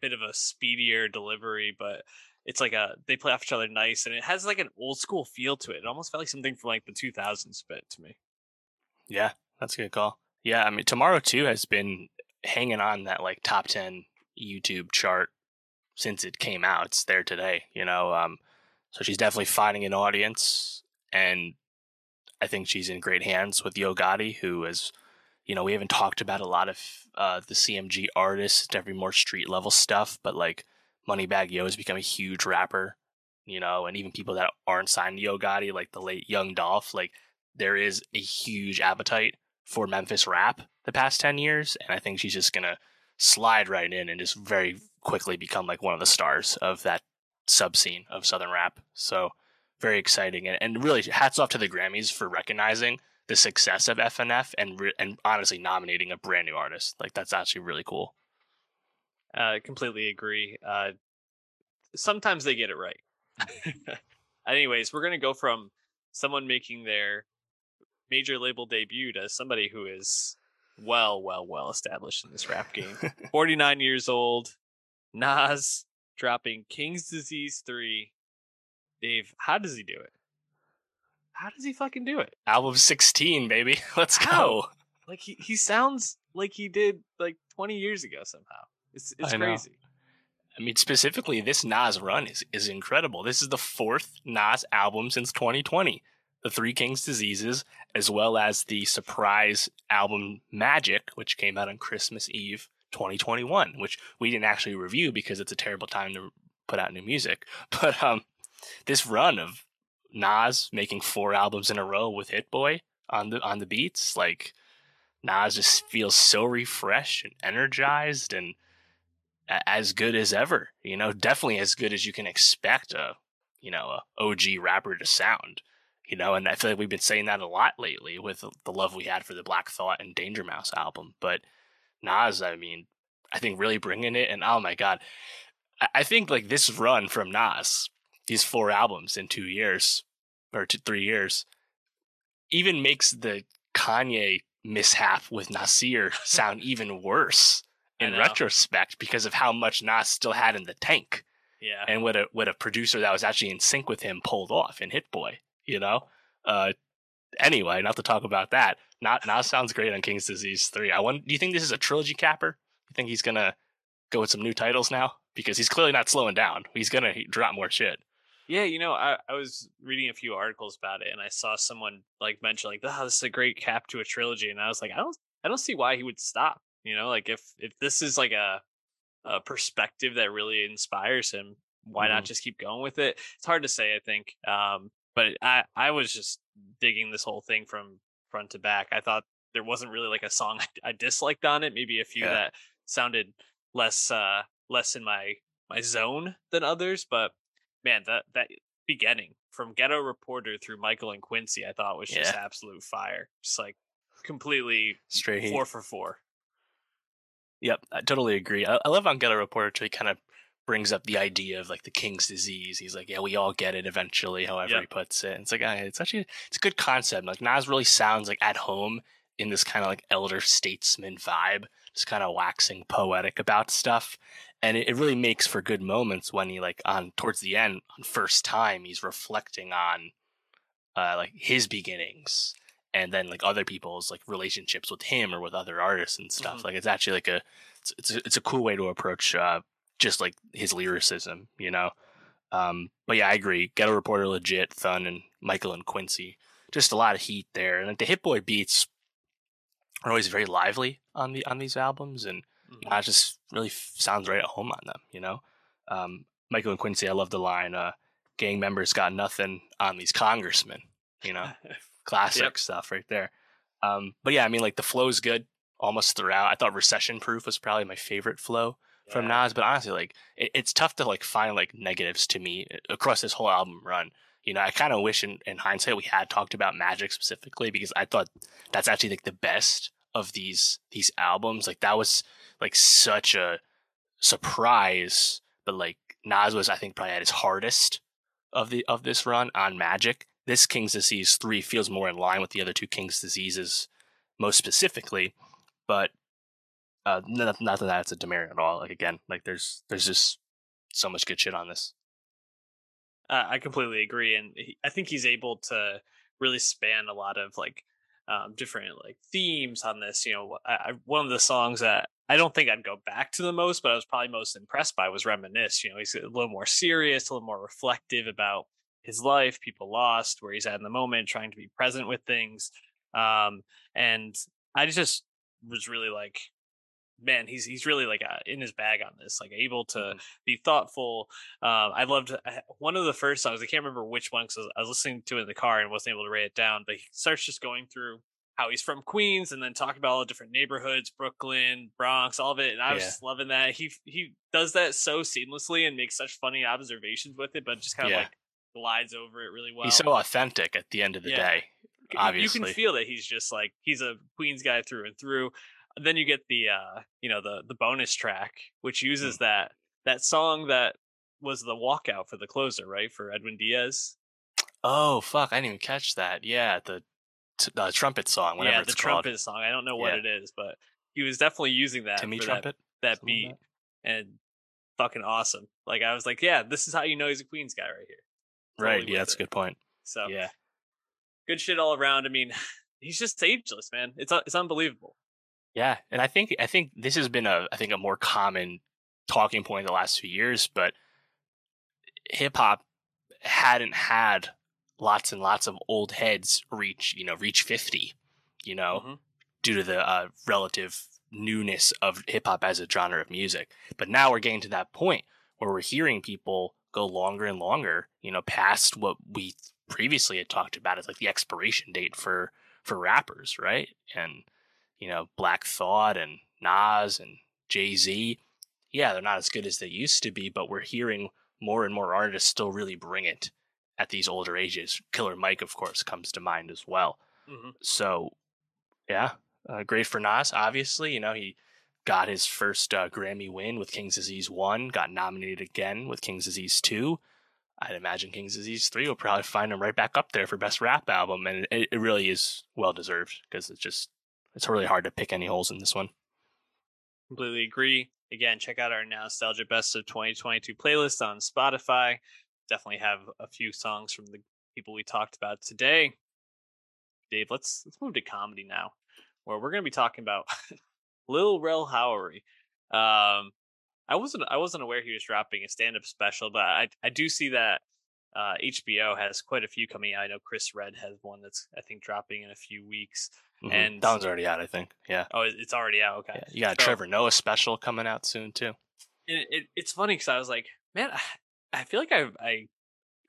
bit of a speedier delivery, but it's like a they play off each other nice, and it has like an old school feel to it. It almost felt like something from like the 2000s bit to me. Yeah, that's a good call. Yeah, I mean, Tomorrow too has been hanging on that like top 10 YouTube chart since it came out. It's there today, you know. Um, So she's definitely finding an audience, and I think she's in great hands with Yo Gotti, who is, you know, we haven't talked about a lot of uh, the CMG artists, definitely more street level stuff, but like Moneybagg Yo has become a huge rapper, you know, and even people that aren't signed to Yo Gotti, like the late Young Dolph, like there is a huge appetite for Memphis rap the past 10 years. And I think she's just going to slide right in and just very quickly become like one of the stars of that sub scene of Southern rap. So very exciting. And, and really hats off to the Grammys for recognizing the success of FNF and, re- and honestly nominating a brand new artist. Like that's actually really cool. Uh, completely agree. Uh, sometimes they get it right. Anyways, we're gonna go from someone making their major label debut to somebody who is well, well, well established in this rap game. 49 years old, Nas dropping King's Disease 3. Dave, how does he do it? How does he fucking do it? Album 16, baby. Let's How? go. Like he, he sounds like he did like 20 years ago somehow. It's it's I know. crazy. I mean, specifically, this Nas run is, is incredible. This is the fourth Nas album since 2020. The Three Kings Diseases, as well as the surprise album Magic, which came out on Christmas Eve 2021, which we didn't actually review because it's a terrible time to put out new music. But um, this run of Nas making four albums in a row with Hit Boy on the on the beats, like Nas just feels so refreshed and energized and as good as ever. You know, definitely as good as you can expect a you know a OG rapper to sound. You know, and I feel like we've been saying that a lot lately with the love we had for the Black Thought and Danger Mouse album. But Nas, I mean, I think really bringing it, and oh my god, I think like this run from Nas, these four albums in two years or two, three years, even makes the Kanye mishap with Nasir sound even worse in retrospect because of how much Nas still had in the tank Yeah. and what a what a producer that was actually in sync with him pulled off in Hit Boy, you know. Uh, anyway, not to talk about that. Not Nas sounds great on King's Disease three. I wonder Do you think this is a trilogy capper? You think he's gonna go with some new titles now? Because he's clearly not slowing down. He's gonna drop more shit. Yeah, you know, I, I was reading a few articles about it and I saw someone like mention like, oh, this is a great cap to a trilogy. And I was like, I don't I don't see why he would stop. You know, like if if this is like a a perspective that really inspires him, why not Mhm. just keep going with it? It's hard to say, I think. Um, but I I was just digging this whole thing from front to back. I thought there wasn't really like a song I, I disliked on it. Maybe a few Yeah. that sounded less uh less in my my zone than others, but man, that that beginning from Ghetto Reporter through Michael and Quincy, I thought was just Yeah. absolute fire. Just like completely Straight four for four. Yep, I totally agree. I, I love on Ghetto Reporter too. He kind of brings up the idea of like the king's disease. He's like, yeah, we all get it eventually. However Yep. he puts it, and it's like, ah, it's actually it's a good concept. Like Nas really sounds like at home in this kind of like elder statesman vibe, just kind of waxing poetic about stuff. And it, it really makes for good moments when he like on towards the end, on first time, he's reflecting on uh like his beginnings and then like other people's like relationships with him or with other artists and stuff. Mhm. Like it's actually like a it's it's a, it's a cool way to approach uh just like his lyricism, you know. Um, but yeah, I agree. Ghetto Reporter, legit, Thun, and Michael and Quincy, just a lot of heat there. And like, the Hit Boy beats are always very lively on the on these albums, and Mhm. uh, just really sounds right at home on them, you know. Um, Michael and Quincy, I love the line, uh, "Gang members got nothing on these congressmen," you know classic Yep. stuff right there. Um, but yeah, I mean, like the flow is good almost throughout. I thought Recession Proof was probably my favorite flow from Nas, but honestly, like it, it's tough to like find like negatives to me uh, across this whole album run. You know, I kind of wish in, in hindsight we had talked about Magic specifically because I thought that's actually like the best of these these albums. Like that was like such a surprise, but like Nas was I think probably at his hardest of the of this run on Magic. This King's Disease three feels more in line with the other two King's Diseases, most specifically. But uh, not, not that that's a demerit at all. Like again, like there's there's just so much good shit on this. Uh, I completely agree, and he, I think he's able to really span a lot of like um, different like themes on this. You know, I, I, one of the songs that I don't think I'd go back to the most, but I was probably most impressed by was "Reminisce." You know, he's a little more serious, a little more reflective about his life, people lost, where he's at in the moment, trying to be present with things. Um, and I just was really like, man, he's he's really like uh, in his bag on this, like able to mm-hmm. be thoughtful. Um, I loved one of the first songs. I can't remember which one because I was listening to it in the car and wasn't able to write it down. But he starts just going through how he's from Queens and then talking about all the different neighborhoods, Brooklyn, Bronx, all of it. And I was yeah. just loving that. He he does that so seamlessly and makes such funny observations with it, but just kind of yeah. like glides over it really well. He's so authentic at the end of the yeah. day. Obviously. You can feel that he's just like he's a Queens guy through and through. Then you get the uh, you know, the the bonus track, which uses mm. that that song that was the walkout for the closer, right? For Edwin Diaz. Oh fuck! I didn't even catch that. Yeah, the t- uh, trumpet song. Whatever yeah, the trumpet called. song. I don't know what yeah. it is, but he was definitely using that. Timmy trumpet. That, that beat, that. and fucking awesome. Like I was like, yeah, this is how you know he's a Queens guy right here. Totally right. Yeah, that's it. a good point. So yeah, good shit all around. I mean, he's just ageless, man. It's it's unbelievable. Yeah, and I think I think this has been a I think a more common talking point in the last few years, but hip hop hadn't had lots and lots of old heads reach you know reach 50 you know mm-hmm. due to the uh, relative newness of hip hop as a genre of music but now we're getting to that point where we're hearing people go longer and longer you know past what we previously had talked about as like the expiration date for for rappers right and you know black thought and nas and jay-z yeah they're not as good as they used to be but we're hearing more and more artists still really bring it at these older ages. Killer Mike, of course, comes to mind as well. Mm-hmm. So, yeah, uh, great for Nas. Obviously, you know he got his first uh, Grammy win with King's Disease One. Got nominated again with King's Disease Two. I'd imagine King's Disease Three will probably find him right back up there for best rap album, and it, it really is well deserved because it's just it's really hard to pick any holes in this one. Completely agree. Again, check out our nostalgia best of 2022 playlist on Spotify definitely have a few songs from the people we talked about today. Dave, let's let's move to comedy now, where we're going to be talking about Lil Rel Howery. Um, I wasn't I wasn't aware he was dropping a stand up special, but I I do see that uh, HBO has quite a few coming out. I know Chris Redd has one that's I think dropping in a few weeks. Mm-hmm. And that one's already out, I think. Yeah. Oh, it's already out. Okay. Yeah. You got so, Trevor Noah special coming out soon too. It, it, it's funny because I was like, man, I feel like I I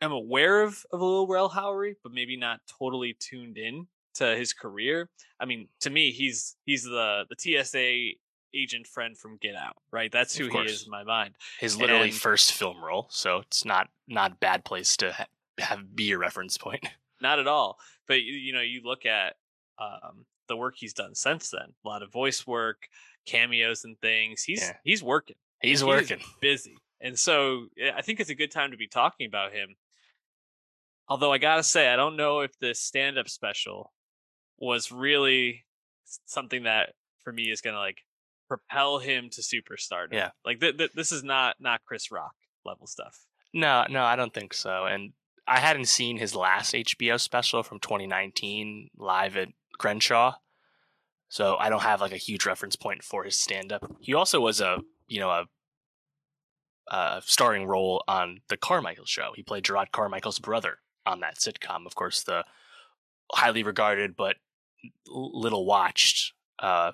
am aware of of Lil Rel Howery, but maybe not totally tuned in to his career. I mean, to me, he's he's the the TSA agent friend from Get Out, right? That's who he is in my mind. His literally and, first film role, so it's not not bad place to ha- have be a reference point. Not at all. But you know, you look at um, the work he's done since then. A lot of voice work, cameos, and things. He's yeah. he's working. He's working. busy. And so I think it's a good time to be talking about him. Although I gotta say, I don't know if this stand up special was really something that for me is gonna like propel him to superstardom. Yeah, like th- th- this is not not Chris Rock level stuff. No, no, I don't think so. And I hadn't seen his last HBO special from 2019 live at Crenshaw, so I don't have like a huge reference point for his stand up. He also was a you know a uh, starring role on the Carmichael Show. He played Jerrod Carmichael's brother on that sitcom. Of course, the highly regarded but little watched uh,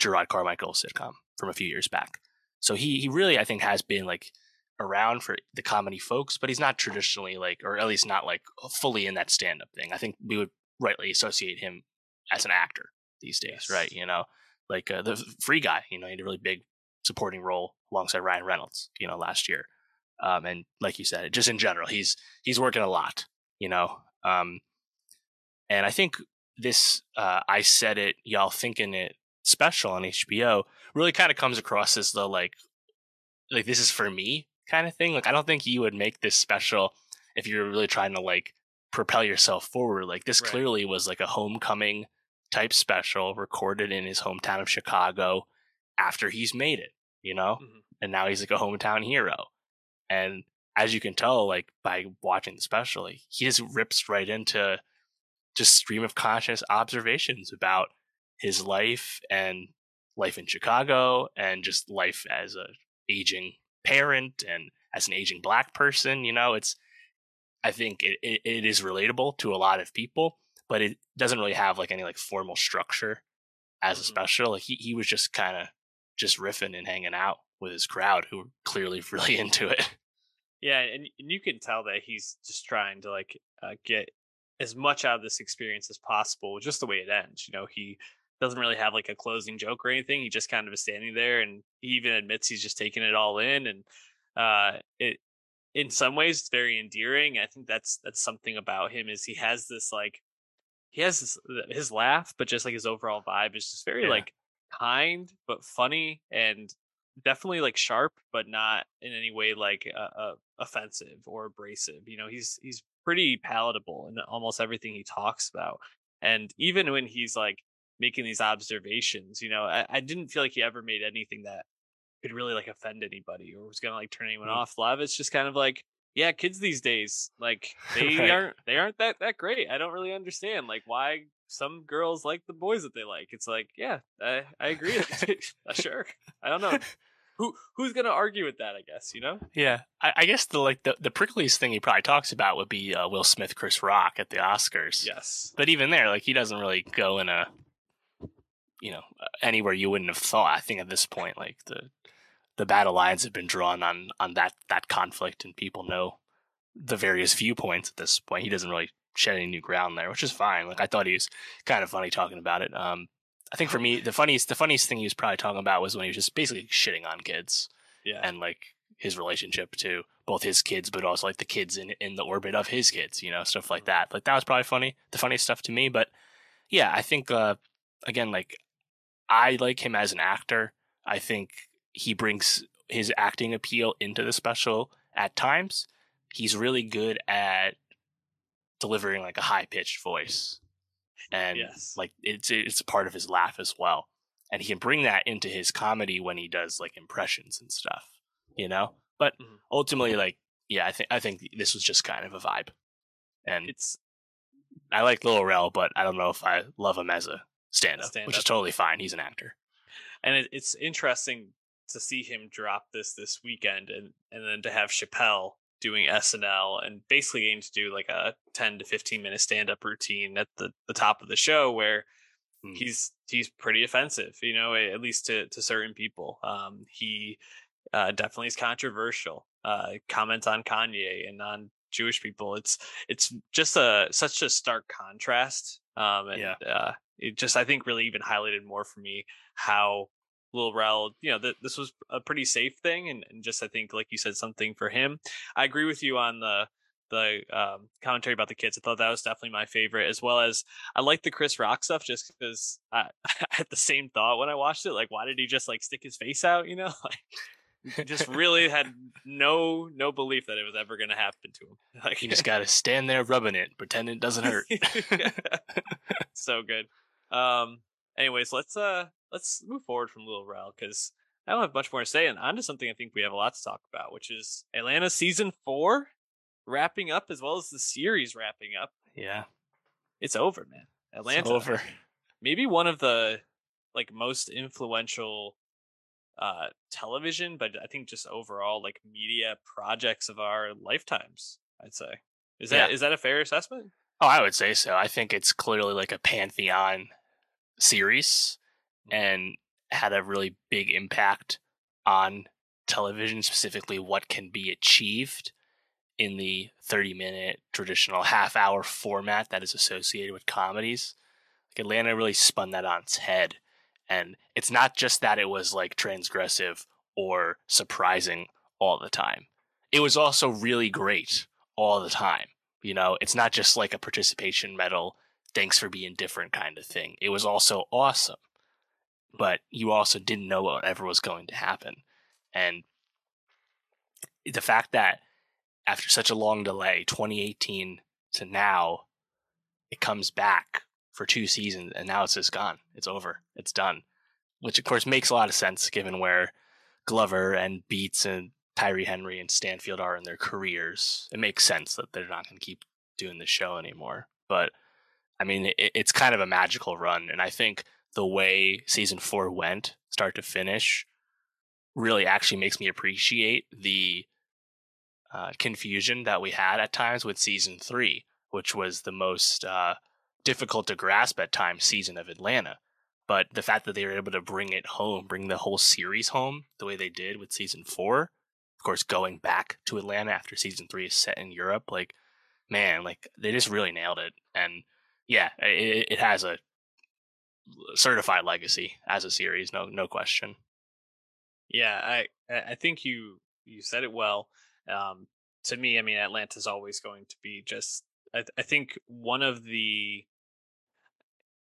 Jerrod Carmichael sitcom from a few years back. So he he really I think has been like around for the comedy folks, but he's not traditionally like, or at least not like fully in that stand up thing. I think we would rightly associate him as an actor these days, yes. right? You know, like uh, the Free Guy. You know, he had a really big supporting role alongside Ryan Reynolds, you know, last year. Um, and like you said, just in general, he's he's working a lot, you know. Um, and I think this uh, I said it, y'all thinking it special on HBO really kind of comes across as the like like this is for me kind of thing. Like I don't think you would make this special if you're really trying to like propel yourself forward. Like this right. clearly was like a homecoming type special recorded in his hometown of Chicago after he's made it, you know? Mm-hmm. And now he's like a hometown hero. And as you can tell, like by watching the special, like, he just rips right into just stream of conscious observations about his life and life in Chicago and just life as a aging parent and as an aging black person. You know, it's I think it, it, it is relatable to a lot of people, but it doesn't really have like any like formal structure as a Mhm. special. Like he, he was just kind of just riffing and hanging out with his crowd who were clearly really into it. Yeah, and, and you can tell that he's just trying to like uh, get as much out of this experience as possible, just the way it ends. You know, he doesn't really have like a closing joke or anything. He just kind of is standing there, and he even admits he's just taking it all in. And uh, it, in some ways, it's very endearing. I think that's that's something about him is he has this like he has this his laugh, but just like his overall vibe is just very Yeah. like kind but funny and definitely like sharp, but not in any way like uh, uh, offensive or abrasive. You know, he's he's pretty palatable in almost everything he talks about. And even when he's like making these observations, you know, I, I didn't feel like he ever made anything that could really like offend anybody or was gonna like turn anyone Mm. off. A lot of it's just kind of like, yeah, kids these days, like they Right. aren't they aren't that that great. I don't really understand like why some girls like the boys that they like. It's like, yeah, I, I agree. sure. I don't know. Who who's gonna argue with that? I guess you know. Yeah, I, I guess the like the, the prickliest thing he probably talks about would be uh, Will Smith, Chris Rock at the Oscars. Yes. But even there, like he doesn't really go in a, you know, uh, anywhere you wouldn't have thought. I think at this point, like the the battle lines have been drawn on on that that conflict, and people know the various viewpoints at this point. He doesn't really shed any new ground there, which is fine. Like I thought he was kind of funny talking about it. Um, I think for me, the funniest the funniest thing he was probably talking about was when he was just basically shitting on kids Yeah. and like his relationship to both his kids, but also like the kids in in the orbit of his kids, you know, stuff like that. Like that was probably funny, the funniest stuff to me. But yeah, I think uh, again, like I like him as an actor. I think he brings his acting appeal into the special at times. He's really good at delivering like a high pitched voice, and yes. like it's it's a part of his laugh as well and he can bring that into his comedy when he does like impressions and stuff you know but Mhm. ultimately like yeah i think i think this was just kind of a vibe and it's i like lil rel but i don't know if i love him as a stand-up, which is totally fine he's an actor and it, it's interesting to see him drop this this weekend and and then to have Chappelle doing SNL and basically getting to do like a 10 to 15 minute stand up routine at the the top of the show where Hmm. he's he's pretty offensive you know at least to to certain people um he uh definitely is controversial uh comments on Kanye and on Jewish people it's it's just a such a stark contrast um and Yeah. uh it just I think really even highlighted more for me how Lil Rel, you know, th- this was a pretty safe thing, and, and just I think, like you said, something for him. I agree with you on the the um, commentary about the kids. I thought that was definitely my favorite, as well as I like the Chris Rock stuff, just because I, I had the same thought when I watched it. Like, why did he just like stick his face out? You know, like just really had no no belief that it was ever going to happen to him. Like, you just gotta stand there rubbing it pretend it doesn't hurt so good. Um. Anyways, let's uh let's move forward from Little Rel because I don't have much more to say, and onto something I think we have a lot to talk about, which is Atlanta season four wrapping up as well as the series wrapping up. yeah It's over, man. it's Atlanta, over maybe one of the like most influential uh television, but I think just overall like media projects of our lifetimes. I'd say. Is that is Yeah. that a fair assessment? oh i would say so i think it's clearly like a pantheon series mm-hmm. and had a really big impact on television, specifically what can be achieved in the 30 minute traditional half hour format that is associated with comedies. Like Atlanta really spun that on its head. And it's not just that it was like transgressive or surprising all the time, it was also really great all the time. You know, it's not just like a participation medal, thanks for being different kind of thing. It was also awesome but you also didn't know whatever was going to happen. And the fact that after such a long delay, 2018 to now, it comes back for two seasons and now it's just gone. It's over. It's done. Which of course makes a lot of sense given where Glover and Beetz and Tyree Henry and Stanfield are in their careers. It makes sense that they're not going to keep doing the show anymore. But I mean, it, it's kind of a magical run. And I think the way season four went, start to finish, really actually makes me appreciate the uh, confusion that we had at times with season three, which was the most uh, difficult to grasp at times season of Atlanta. But the fact that they were able to bring it home, bring the whole series home the way they did with season four, of course, going back to Atlanta after season three is set in Europe, like, man, like they just really nailed it. And yeah, it, it has a certified legacy as a series, no, no question. Yeah, I, I think you, you said it well. Um, to me, I mean, Atlanta's always going to be just. I, I think one of the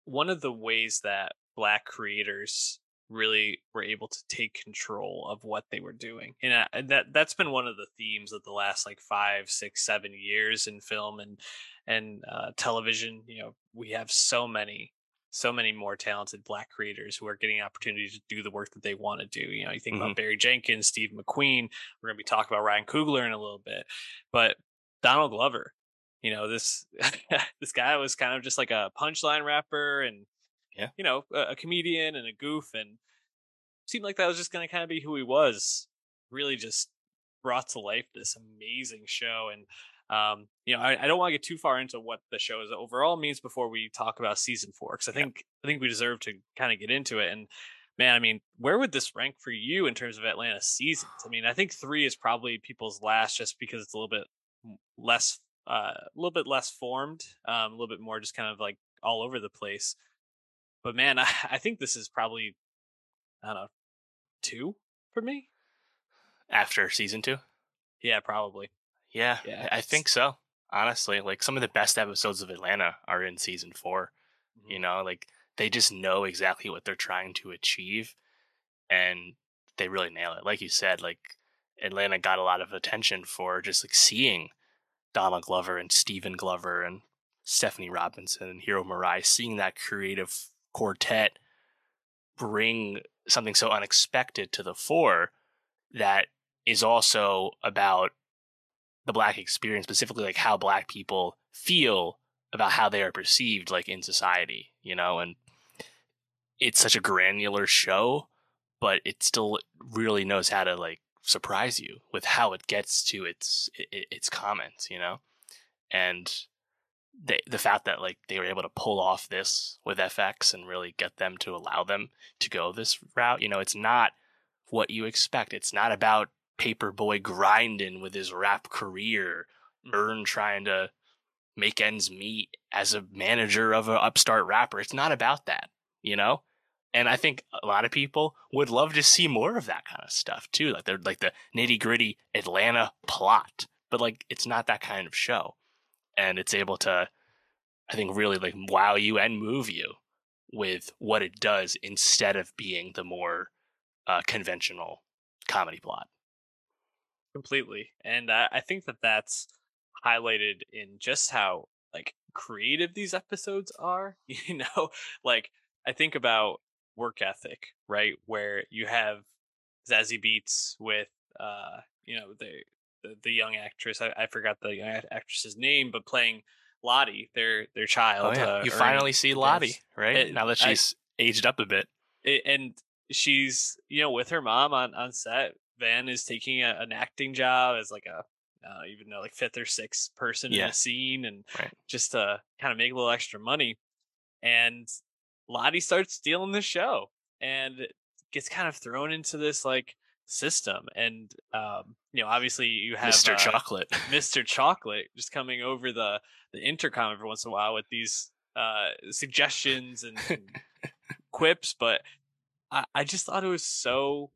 one of the ways that black creators really were able to take control of what they were doing and, uh, and that that's been one of the themes of the last like five six seven years in film and and uh, television you know we have so many so many more talented black creators who are getting opportunities to do the work that they want to do you know you think mm-hmm. about barry jenkins steve mcqueen we're going to be talking about ryan coogler in a little bit but donald glover you know this this guy was kind of just like a punchline rapper and yeah you know a, a comedian and a goof and seemed like that was just going to kind of be who he was really just brought to life this amazing show and um, you know, I, I don't want to get too far into what the show is overall means before we talk about season four, because I think. I think we deserve to kind of get into it. And man, I mean, where would this rank for you in terms of Atlanta seasons? I mean, I think three is probably people's last, just because it's a little bit less, uh, a little bit less formed, um, a little bit more just kind of like all over the place. But man, I, I think this is probably, I don't know, two for me after season two. Yeah, probably. Yeah, yeah, I think so. Honestly, like some of the best episodes of Atlanta are in season 4 mm-hmm. You know, like they just know exactly what they're trying to achieve, and they really nail it. Like you said, like Atlanta got a lot of attention for just like seeing Donald Glover and Stephen Glover and Stephanie Robinson and Hiro Murai, seeing that creative quartet bring something so unexpected to the fore that is also about the black experience, specifically like how black people feel about how they are perceived like in society, you know, and it's such a granular show, but it still really knows how to like surprise you with how it gets to its its comments, you know, and the the fact that like they were able to pull off this with FX and really get them to allow them to go this route, you know, it's not what you expect. It's not about Paper Boi grinding with his rap career. Earn trying to make ends meet as a manager of an upstart rapper. It's not about that, you know? And I think a lot of people would love to see more of that kind of stuff too. Like they're like the nitty gritty Atlanta plot, but like it's not that kind of show. And it's able to, I think, really like wow you and move you with what it does instead of being the more uh, conventional comedy plot. Completely and I, I think that that's highlighted in just how like creative these episodes are you know? Like i think about work ethic right where you have Zazie Beetz with uh you know the the, young actress I, I forgot the young actress's name but playing lottie their their child oh, yeah. uh, you finally see lottie right it, now that she's I, aged up a bit it, and she's you know with her mom on on set Van is taking a, an acting job as like a uh, even though like fifth or sixth person yeah. in the scene and right. just to kind of make a little extra money. And Lottie starts stealing the show and gets kind of thrown into this like system. And um, you know, obviously you have Mr. Uh, Chocolate, Mr. Chocolate, just coming over the the intercom every once in a while with these uh, suggestions and, and quips. But I, I just thought it was so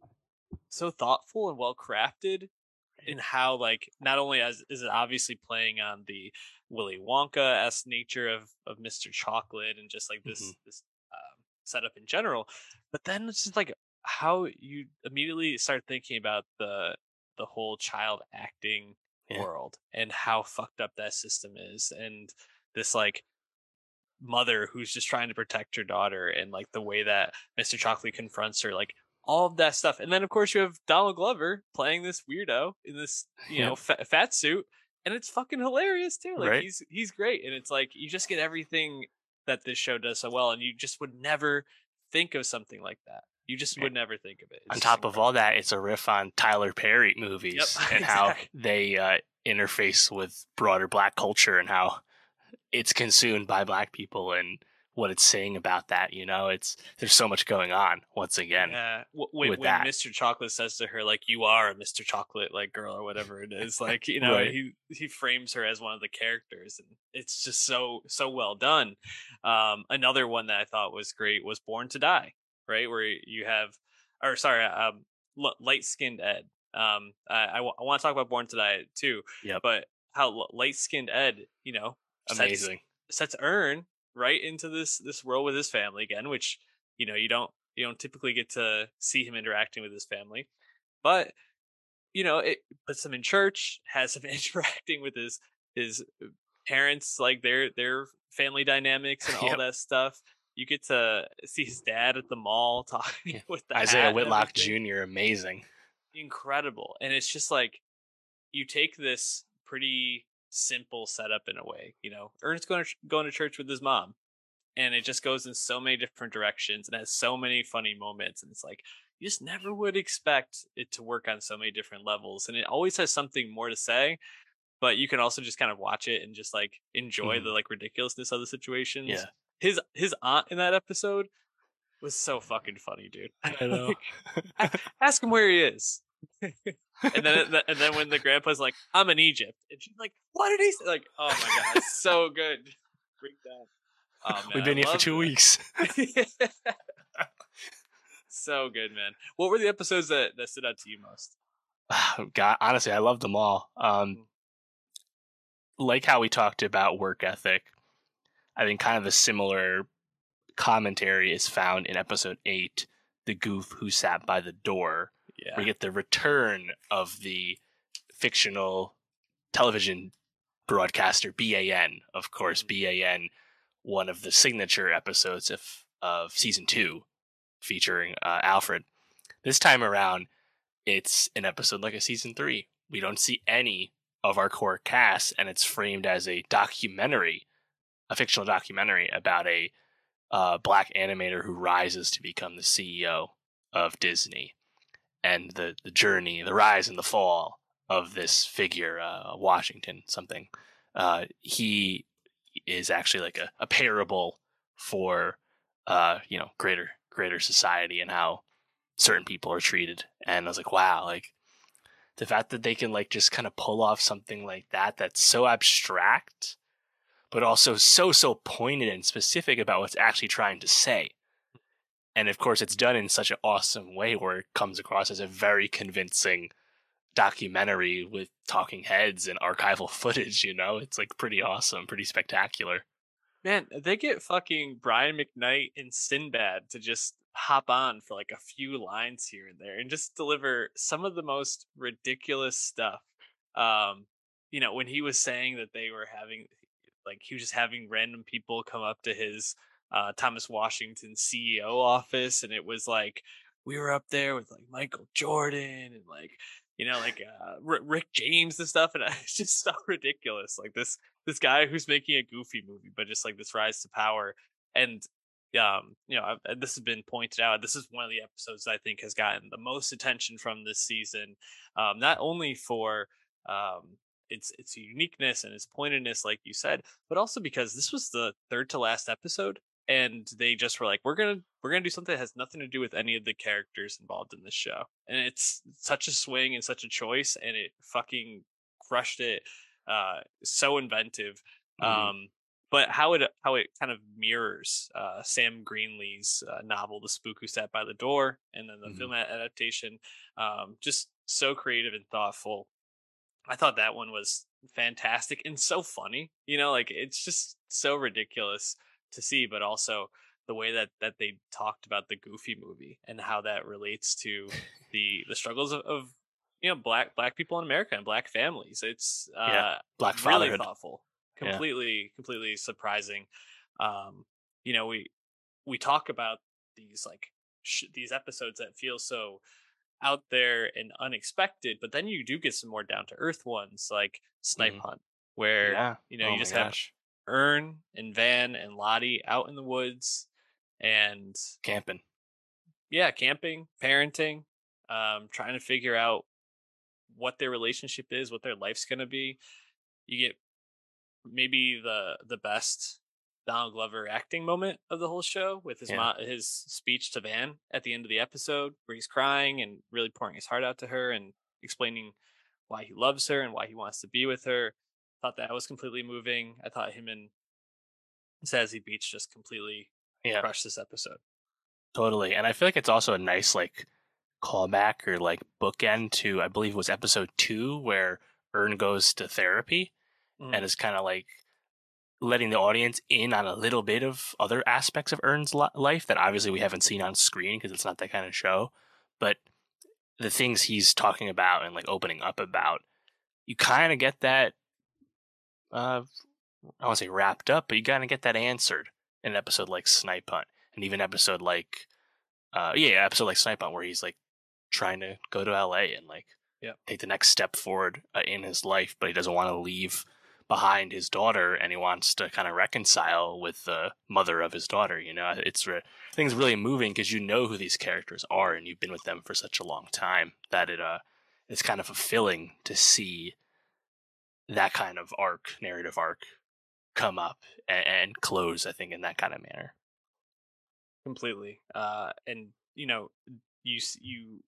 so thoughtful and well crafted in how like not only as is it obviously playing on the Willy Wonka s nature of of Mr. Chocolate and just like this mm-hmm. this um, setup in general, but then it's just like how you immediately start thinking about the the whole child acting yeah. world and how fucked up that system is and this like mother who's just trying to protect her daughter and like the way that Mr. Chocolate confronts her like all of that stuff. And then of course you have Donald Glover playing this weirdo in this, you know, fat, fat suit, and it's fucking hilarious too. Like right. he's he's great, and it's like you just get everything that this show does so well, and you just would never think of something like that. You just would never think of it. It's on top of all that, it's a riff on Tyler Perry movies Yep, and how they uh, interface with broader black culture and how it's consumed by black people and what it's saying about that. You know, it's there's so much going on once again. Yeah, w- when, with when that. Mr. Chocolate says to her, like, "You are a Mr. Chocolate, like girl or whatever it is," like you know, Right. he he frames her as one of the characters, and it's just so so well done. Um, another one that I thought was great was Born to Die, right, where you have, or sorry, um, light skinned Ed. Um, I, I, want to talk about Born to Die too, Yep. but how light skinned Ed, you know, sets- Amazing. sets Earn right into this this world with his family again, which you know you don't you don't typically get to see him interacting with his family, but you know it puts him in church, has him interacting with his his parents, like their their family dynamics and all Yep. that stuff. You get to see his dad at the mall talking Yeah. with the Isaiah Whitlock Jr. Amazing. incredible and it's just like you take this pretty simple setup in a way you know ernest going to going to church with his mom and it just goes in so many different directions and has so many funny moments and it's like you just never would expect it to work on so many different levels and it always has something more to say but you can also just kind of watch it and just like enjoy Mhm. the like ridiculousness of the situations Yeah. His his aunt in that episode was so fucking funny dude I know. Like, ask him where he is. and then and then when the grandpa's like, "I'm in Egypt," and she's like, "What did he say?" Like, oh my god, so good. Oh, man, We've I been here for two that. weeks. so good, man. What were the episodes that that stood out to you most? God, honestly, I love them all. Um, like how we talked about work ethic, I think kind of a similar commentary is found in episode eight, "The Goof Who Sat by the Door." Yeah, We get the return of the fictional television broadcaster BAN, of course, BAN, one of the signature episodes of of season two, featuring uh, Alfred. This time around, it's an episode like a season three. We don't see any of our core cast, and it's framed as a documentary, a fictional documentary about a uh, black animator who rises to become the CEO of Disney, and the the journey, the rise and the fall of this figure, uh, Washington something. Uh, he is actually like a, a parable for uh, you know greater greater society and how certain people are treated. And I was like, wow, like the fact that they can like just kind of pull off something like that that's so abstract, but also so so pointed and specific about what's actually trying to say. And of course, it's done in such an awesome way where it comes across as a very convincing documentary with talking heads and archival footage. You know, it's like pretty awesome, pretty spectacular. man, they get fucking Brian McKnight and Sinbad to just hop on for like a few lines here and there and just deliver some of the most ridiculous stuff. Um, you know, when he was saying that they were having like he was just having random people come up to his uh Thomas Washington CEO office and it was like we were up there with like Michael Jordan and like you know like uh R- Rick James and stuff and it's just so ridiculous like this this guy who's making a goofy movie but just like this rise to power and um you know I've- this has been pointed out this is one of the episodes i think has gotten the most attention from this season um not only for um its its uniqueness and its pointedness like you said but also because this was the third to last episode and they just were like we're gonna we're gonna do something that has nothing to do with any of the characters involved in this show and it's such a swing and such a choice and it fucking crushed it uh so inventive Mhm. um but how it how it kind of mirrors uh sam greenlee's uh, novel the spook who sat by the door and then the Mhm. film adaptation um just so creative and thoughtful i thought that one was fantastic and so funny you know like it's just so ridiculous to see but also the way that that they talked about the goofy movie and how that relates to the the struggles of, of you know black black people in america and black families it's uh Yeah, Black really fatherhood. thoughtful Yeah. completely completely surprising um you know we we talk about these like sh- these episodes that feel so out there and unexpected but then you do get some more down to earth ones like snipe Mhm. hunt where yeah, you know Oh you just have gosh. Earn and Van and Lottie out in the woods and camping. yeah, camping, parenting, um, trying to figure out what their relationship is, what their life's gonna be. You get maybe the the best Donald Glover acting moment of the whole show with his Yeah. mo- his speech to Van at the end of the episode, where he's crying and really pouring his heart out to her and explaining why he loves her and why he wants to be with her. Thought that was completely moving. I thought him and Zazie Beetz just completely Yeah. crushed this episode. Totally. And I feel like it's also a nice like callback or like bookend to I believe it was episode two where Earn goes to therapy Mhm. and is kind of like letting the audience in on a little bit of other aspects of Earn's life that obviously we haven't seen on screen because it's not that kind of show. But the things he's talking about and like opening up about, you kind of get that. Uh, I won't say wrapped up, but you kind of get that answered in an episode like Snipe Hunt, and even episode like, uh, yeah, episode like Snipe Hunt where he's like trying to go to LA and like take the next step forward uh, in his life, but he doesn't want to leave behind his daughter and he wants to kind of reconcile with the mother of his daughter you know? It's re- really moving because you know who these characters are and you've been with them for such a long time that it uh it's kind of fulfilling to see that kind of arc narrative arc come up and, and close i think in that kind of manner. Completely uh and you know you you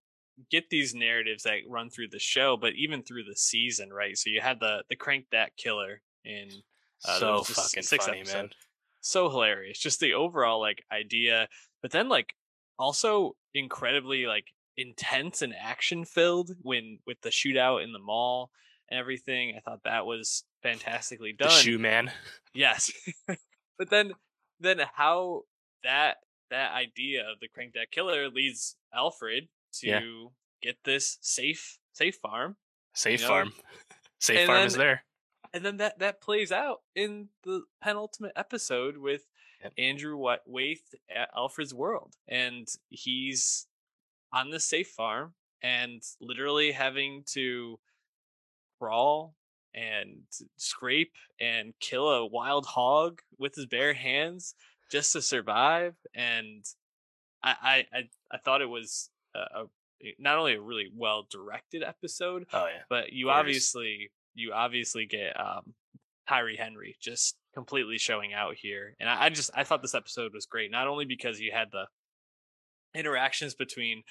get these narratives that run through the show but even through the season right? So you had the the crank that killer in Uh, so fucking six funny man. So hilarious. Just the overall like idea but then like also incredibly like intense and action filled when with the shootout in the mall and everything. I thought that was fantastically the done. shoe man. Yes. but then then how that that idea of the crank that killer leads Alfred to Yeah. get this safe safe farm. safe know? farm safe And farm is there And then that that plays out in the penultimate episode with Yep. Andrew Wa- Wyeth at Alfred's world. And he's on the safe farm and literally having to crawl and scrape and kill a wild hog with his bare hands just to survive. And I I, I thought it was a, a not only a really well directed episode, oh yeah but you obviously you obviously get um Tyree Henry just completely showing out here. And I, I just I thought this episode was great, not only because you had the interactions between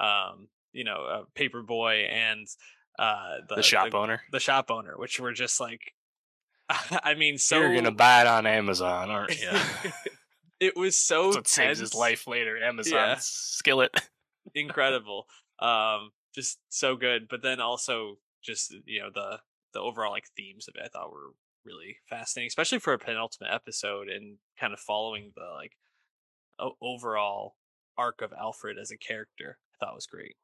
um, you know, uh, Paper Boi and uh the, the shop owner the shop owner, which were just like I mean so you're gonna buy it on amazon aren't you it was so That's what saves his life later. Amazon Yeah. skillet. Incredible um just so good but then also just you know the the overall like themes of it i thought were really fascinating especially for a penultimate episode and kind of following the like o- overall arc of alfred as a character i thought was great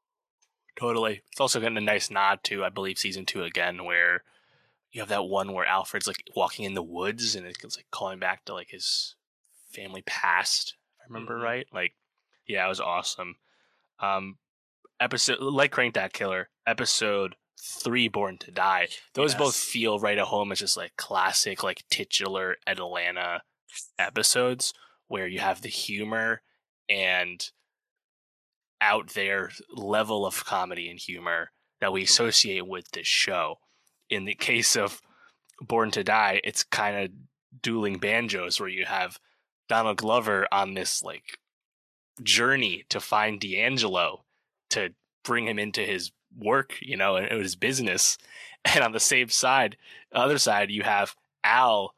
Totally. It's also getting a nice nod to, I believe, season two again, where you have that one where Alfred's like walking in the woods and it's like calling back to like his family past. If I remember Mhm. right. Like, yeah, it was awesome. Um, episode like Crank That Killer, episode three, Born to Die. Those both feel right at home as just like classic, like titular Atlanta episodes where you have the humor and out there level of comedy and humor that we associate with this show. In the case of Born to Die, it's kind of dueling banjos where you have Donald Glover on this like journey to find D'Angelo to bring him into his work, you know, and his business. And on the same side, other side, you have Al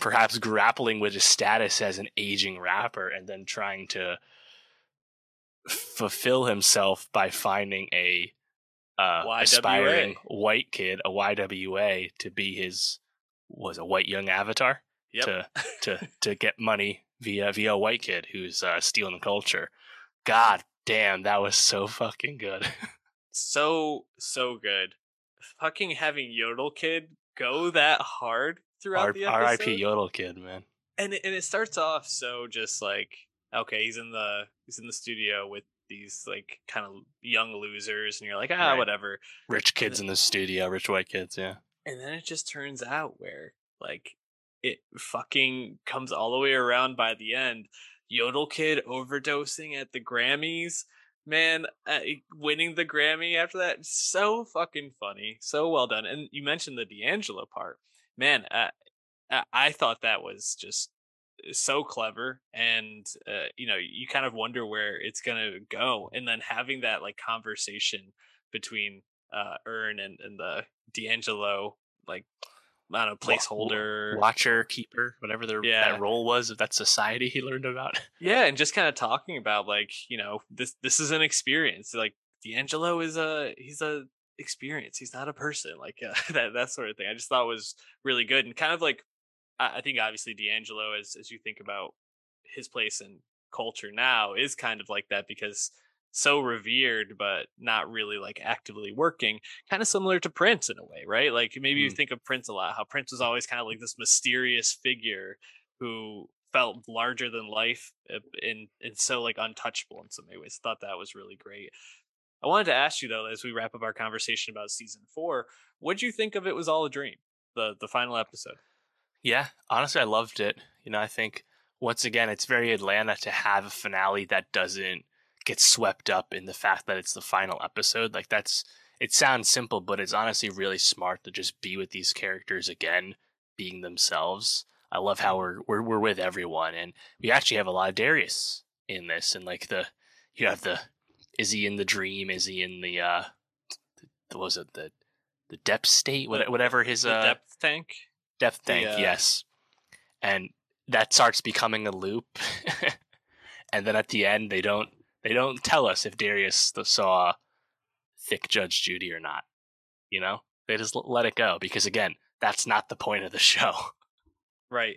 perhaps grappling with his status as an aging rapper and then trying to fulfill himself by finding a uh, aspiring white kid, a YWA, to be his was a white young avatar? Yep. To to to get money via via a white kid who's uh, stealing the culture. God damn, that was so fucking good. so so good fucking having yodel kid go that hard throughout R- the episode R.I.P. Yodel kid, man. and it, and it starts off so just like okay he's in the he's in the studio with these like kind of young losers and you're like ah Right. whatever Rich kids in the studio, rich white kids, yeah. and then it just turns out where like it fucking comes all the way around by the end Yodel Kid overdosing at the Grammys. Man, uh, winning the Grammy after that, so fucking funny, so well done. And you mentioned the D'Angelo part, man. Uh, I thought that was just so clever and uh, you know you kind of wonder where it's gonna go and then having that like conversation between uh Earn and, and the D'Angelo like I don't know placeholder. watcher keeper whatever their yeah. that role was of that society he learned about. Yeah and just kind of talking about like you know this this is an experience. Like D'Angelo is a he's a experience. He's not a person like uh, that that sort of thing. I just thought was really good and kind of like I, I think obviously D'Angelo, as as you think about his place in culture now, is kind of like that because so revered but not really like actively working kind of similar to prince in a way right like maybe mm. you think of prince a lot how prince was always kind of like this mysterious figure who felt larger than life uh, and and so like untouchable in so many ways thought that was really great i wanted to ask you though as we wrap up our conversation about season four what do you think of it was all a dream the the final episode yeah, honestly, I loved it. You know, I think once again, it's very Atlanta to have a finale that doesn't get swept up in the fact that it's the final episode. Like that's it sounds simple, but it's honestly really smart to just be with these characters again, being themselves. I love how we're we're we're with everyone, and we actually have a lot of Darius in this, and like the you have the is he in the dream? Is he in the uh, the, what was it the the depth state? Whatever his uh, depth tank Depth tank, the, uh... yes. And that starts becoming a loop. and then at the end they don't they don't tell us if Darius saw thick Judge Judy or not. You know? They just let it go because again, that's not the point of the show. Right.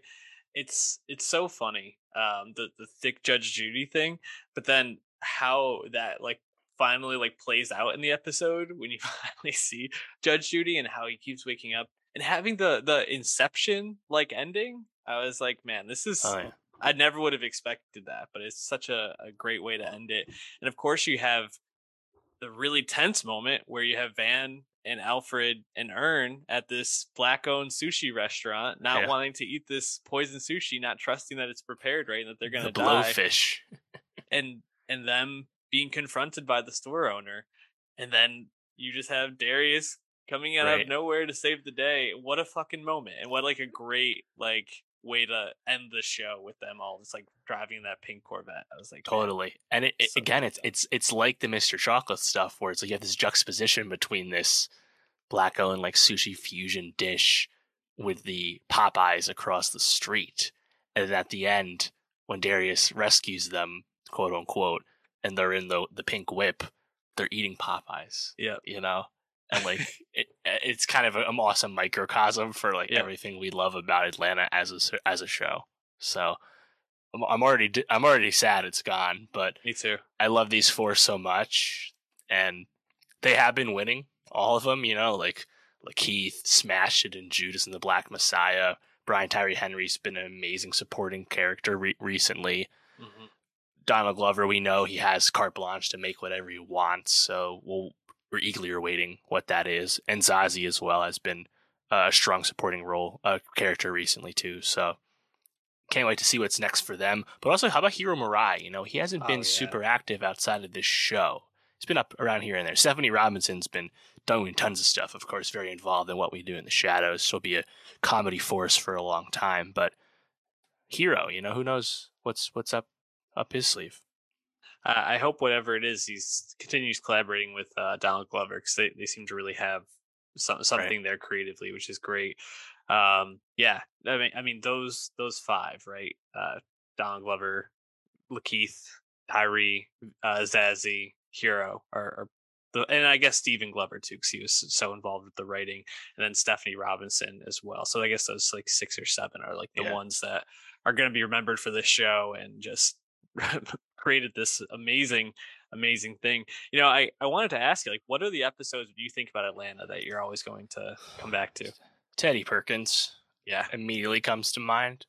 It's it's so funny. Um the the thick Judge Judy thing, but then how that like finally like plays out in the episode when you finally see Judge Judy and how he keeps waking up and having the the Inception like ending, I was like, man, this is. Oh, yeah. I never would have expected that, but it's such a, a great way to end it. And of course, you have the really tense moment where you have Van and Alfred and Earn at this black owned sushi restaurant, not yeah. wanting to eat this poison sushi, not trusting that it's prepared right and that they're gonna the die. Blowfish. and and them being confronted by the store owner. And then you just have Darius coming out right. of nowhere to save the day. What a fucking moment. And what like a great like way to end the show with them all just like driving that pink Corvette. I was like totally. And it, it so again it's it's it's like the Mr. Chocolate stuff where it's like you have this juxtaposition between this black owned like sushi fusion dish with the Popeyes across the street. And at the end, when Darius rescues them, quote unquote, and they're in the the pink whip, they're eating Popeyes. Yeah. You know? And like it, it's kind of an awesome microcosm for like yeah. everything we love about Atlanta as a as a show. So I'm, I'm already I'm already sad it's gone, but me too. I love these four so much, and they have been winning all of them. You know, like Lakeith smashed it in Judas and the Black Messiah. Brian Tyree Henry's been an amazing supporting character re- recently. Mm-hmm. Donald Glover, we know he has carte blanche to make whatever he wants, so we'll we're eagerly awaiting what that is. And Zazie as well has been a strong supporting role uh, character recently too. So can't wait to see what's next for them. But also, how about Hiro Murai? You know, he hasn't oh, been yeah. super active outside of this show. He's been up around here and there. Stephanie Robinson's been doing tons of stuff. Of course, very involved in what we do in the shadows. She'll be a comedy force for a long time. But Hiro, you know, who knows what's what's up up his sleeve uh, I hope whatever it is, he continues collaborating with uh, Donald Glover because they, they seem to really have some, something right. there creatively, which is great. Um, yeah, I mean, I mean those those five, right? Uh, Donald Glover, Lakeith, Tyree, uh, Zazie, Hiro are, are the, and I guess Stephen Glover too, because he was so involved with the writing, and then Stephanie Robinson as well. So I guess those like six or seven are like the yeah. ones that are going to be remembered for this show and just created this amazing amazing thing. You know i i wanted to ask you like what are the episodes do you think about atlanta that you're always going to come back to? Teddy perkins yeah immediately comes to mind.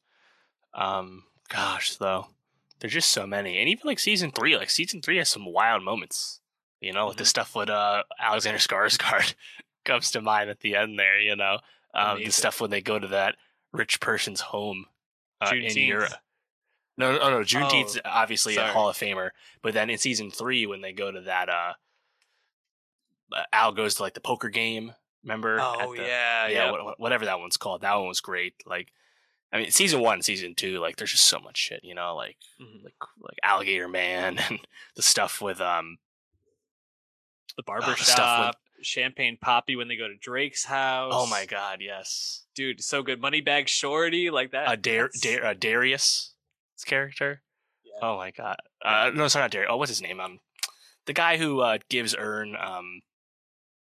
Um gosh though there's just so many. And even like season three like season three has some wild moments you know mm-hmm. like the stuff with uh alexander skarsgård comes to mind at the end there you know um the stuff when they go to that rich person's home uh, in europe No, no, no. Juneteenth's Oh, obviously sorry. a Hall of Famer, but then in season three, when they go to that, uh, uh, Al goes to like the poker game. Remember? Oh the- yeah, yeah, yeah. wha- wha- whatever that one's called. That one was great. Like, I mean, season one, season two, like, there's just so much shit. You know, like, Mhm. like, like Alligator Man and the stuff with um. The the barber shop, Champagne Papi when they go to Drake's house. Oh my god, yes. dude, so good. Moneybag Shawty, like that. Uh, Dar- Dar- uh, Darius, character. Yeah. Oh my god. Uh, no, sorry, not Darius. Oh, what's his name? Um, the guy who uh, gives Earn um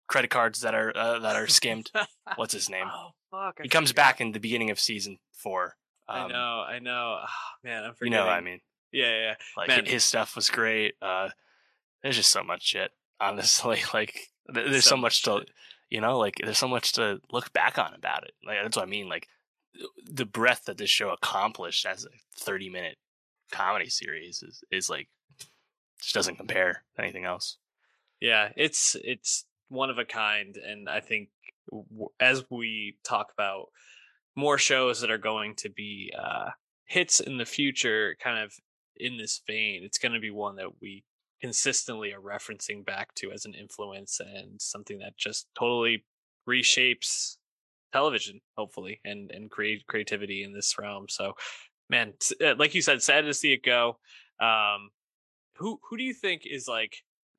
credit cards that are uh, that are skimmed. What's his name? oh fuck! I He comes forgot. back in the beginning of season four. I Um, know, I know. Oh, man, I'm forgetting. You know what I mean? Yeah, yeah. Like Man. his stuff was great. Uh, there's just so much shit. Honestly, like there's so, So much much to, you know, like there's so much to look back on about it. Like that's what I mean. Like the breadth that this show accomplished as a 30 minute comedy series is is like just doesn't compare to anything else. Yeah, it's it's one of a kind, and I think as we talk about more shows that are going to be uh, hits in the future, kind of in this vein, it's going to be one that we consistently are referencing back to as an influence and something that just totally reshapes television, hopefully, and and create creativity in this realm. So, man, uh, like you said, sad to see it go. Um, who who do you think is like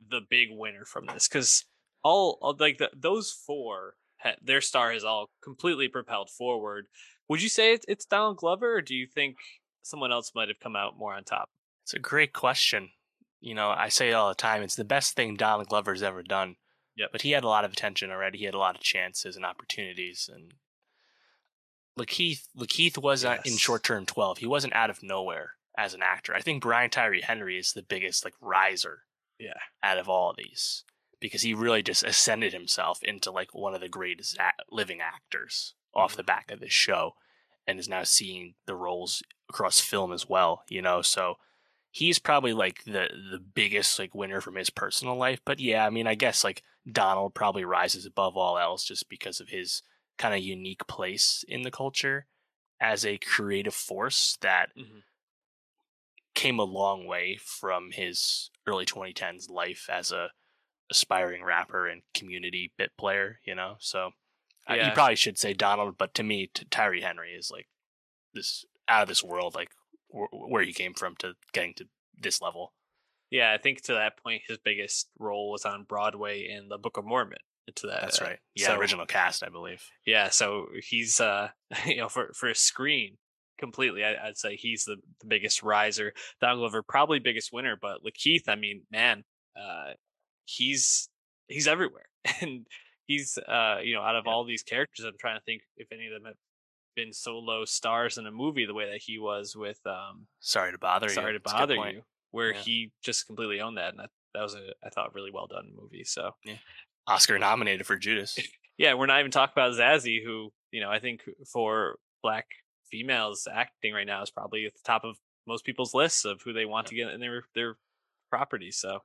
the big winner from this? Because all, all like the, those four, their star has all completely propelled forward. Would you say it's, it's Donald Glover, or do you think someone else might have come out more on top? It's a great question. You know, I say it all the time. It's the best thing Donald Glover's ever done. Yep. But he had a lot of attention already. He had a lot of chances and opportunities. And Lakeith, Lakeith was uh in short term twelve. He wasn't out of nowhere as an actor. I think Brian Tyree Henry is the biggest like riser. Yeah. Out of all of these, because he really just ascended himself into like one of the greatest living actors off the back of this show, and is now seeing the roles across film as well. You know, so he's probably like the the biggest like winner from his personal life. But yeah, I mean, I guess like Donald probably rises above all else just because of his kind of unique place in the culture as a creative force that Mhm. came a long way from his early 2010s life as a aspiring rapper and community bit player, you know. So uh, you probably should say Donald, but to me, t- Tyree Henry is like this out of this world, like wh- where he came from to getting to this level. Yeah, I think to that point, his biggest role was on Broadway in The Book of Mormon. To that, That's uh, right. Yeah, so- original cast, I believe. Yeah, so he's uh you know for for a screen completely, I, I'd say he's the, the biggest riser. Don Glover probably biggest winner, but Lakeith, I mean, man, uh, he's he's everywhere, and he's uh you know out of Yeah. all these characters, I'm trying to think if any of them have been solo stars in a movie the way that he was with um Sorry to bother you. Sorry to Bother. You, where Yeah. he just completely owned that, and that, that was a I thought really well done movie. So yeah, Oscar nominated for Judas. yeah, we're not even talking about Zazie, who you know I think for black females acting right now is probably at the top of most people's lists of who they want to get in their their properties. So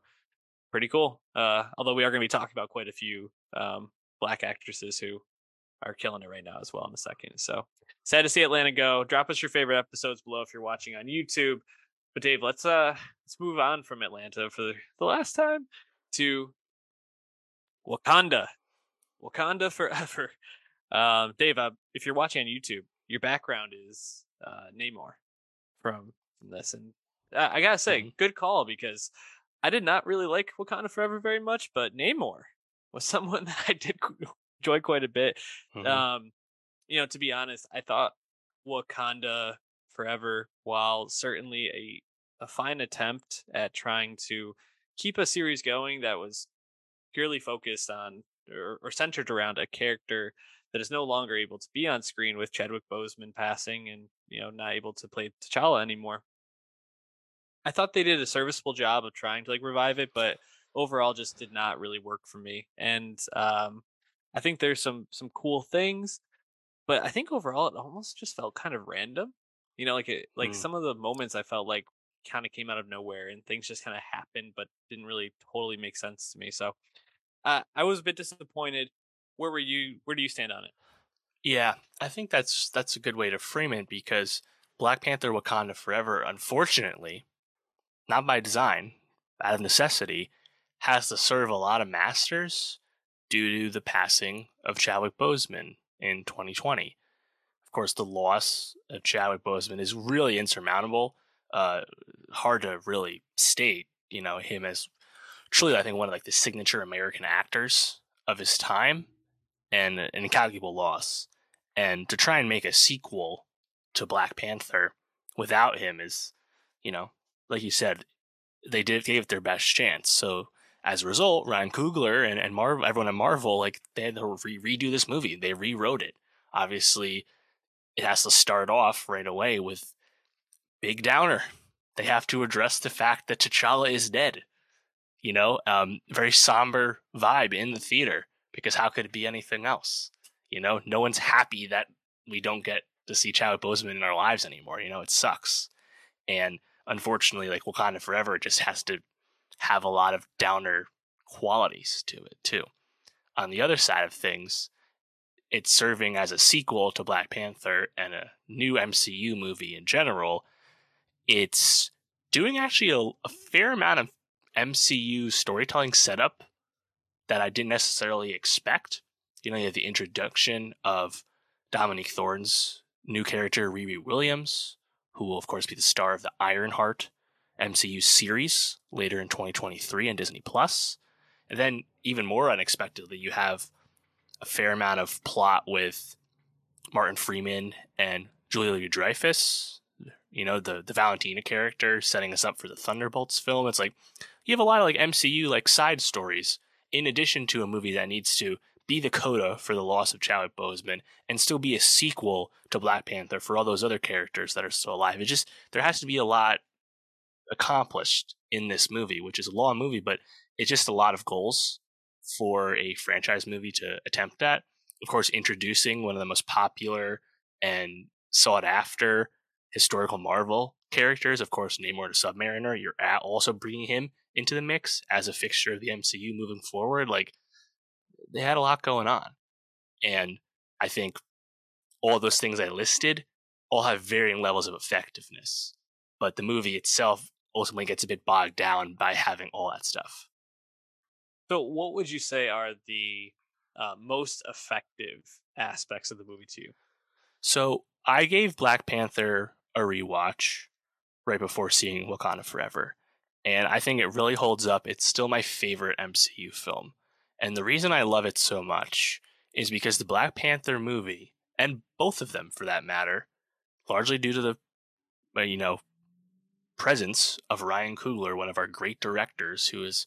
pretty cool. Uh, although we are going to be talking about quite a few um, black actresses who are killing it right now as well in a second. So sad to see Atlanta go. Drop us your favorite episodes below if you're watching on YouTube. But Dave, let's uh let's move on from Atlanta for the, last time to Wakanda. Wakanda forever. Um, Dave, uh, if you're watching on YouTube, your background is uh, Namor from this, and uh, I gotta say, Mhm. good call because I did not really like Wakanda Forever very much, but Namor was someone that I did enjoy quite a bit. Mhm. Um, you know, to be honest, I thought Wakanda Forever, while certainly a a fine attempt at trying to keep a series going that was purely focused on or, or centered around a character that is no longer able to be on screen with Chadwick Boseman passing and you know not able to play T'Challa anymore. I thought they did a serviceable job of trying to like revive it, but overall just did not really work for me. And um, I think there's some some cool things, but I think overall it almost just felt kind of random. You know, like it like Mm. some of the moments I felt like kind of came out of nowhere and things just kind of happened, but didn't really totally make sense to me. So uh, I was a bit disappointed. Where were you? Where do you stand on it? Yeah, I think that's that's a good way to frame it because Black Panther Wakanda Forever, unfortunately, not by design, out of necessity, has to serve a lot of masters due to the passing of Chadwick Boseman in 2020. Of course, the loss of Chadwick Boseman is really insurmountable. Uh, hard to really state, you know, him as truly, I think, one of like the signature American actors of his time, and an incalculable loss. And to try and make a sequel to Black Panther without him is, you know, like you said, they did gave it their best chance. So as a result, Ryan Coogler and, and Marvel, everyone at Marvel, like they had to re- redo this movie. They rewrote it. Obviously, it has to start off right away with big downer. They have to address the fact that T'Challa is dead. You know, um, very somber vibe in the theater because how could it be anything else? You know, no one's happy that we don't get to see Chadwick Boseman in our lives anymore. You know, it sucks. And unfortunately, like Wakanda Forever, just has to have a lot of downer qualities to it too. On the other side of things, it's serving as a sequel to Black Panther and a new MCU movie in general. It's doing actually a, a fair amount of MCU storytelling setup that I didn't necessarily expect. You know, you have the introduction of Dominique Thorne's new character, Riri Williams, who will, of course, be the star of the Ironheart MCU series later in 2023 on Disney Plus. And then, even more unexpectedly, you have a fair amount of plot with Martin Freeman and Julia Dreyfus. You know, the the Valentina character setting us up for the Thunderbolts film. It's like you have a lot of like MCU like side stories in addition to a movie that needs to be the coda for the loss of Chadwick Boseman and still be a sequel to Black Panther for all those other characters that are still alive. It just there has to be a lot accomplished in this movie, which is a long movie, but it's just a lot of goals for a franchise movie to attempt at. Of course, introducing one of the most popular and sought after historical Marvel characters, of course, Namor the Submariner. You're also bringing him into the mix as a fixture of the MCU moving forward. Like, they had a lot going on. And I think all those things I listed all have varying levels of effectiveness. But the movie itself ultimately gets a bit bogged down by having all that stuff. So, what would you say are the uh, most effective aspects of the movie to you? So, I gave Black Panther a rewatch right before seeing Wakanda Forever, and I think it really holds up. It's still my favorite MCU film. And the reason I love it so much is because the Black Panther movie, and both of them for that matter, largely due to the, uh, you know, presence of Ryan Coogler, one of our great directors, who is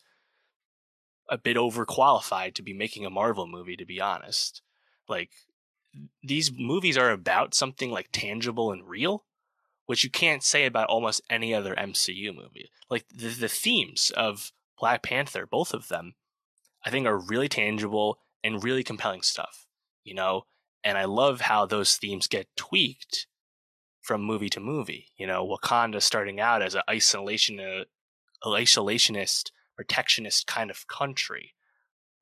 a bit overqualified to be making a Marvel movie, to be honest. Like, these movies are about something like tangible and real, which you can't say about almost any other MCU movie. Like, the, the themes of Black Panther, both of them, I think are really tangible and really compelling stuff, you know? And I love how those themes get tweaked from movie to movie. You know, Wakanda starting out as an isolation, uh, isolationist protectionist kind of country.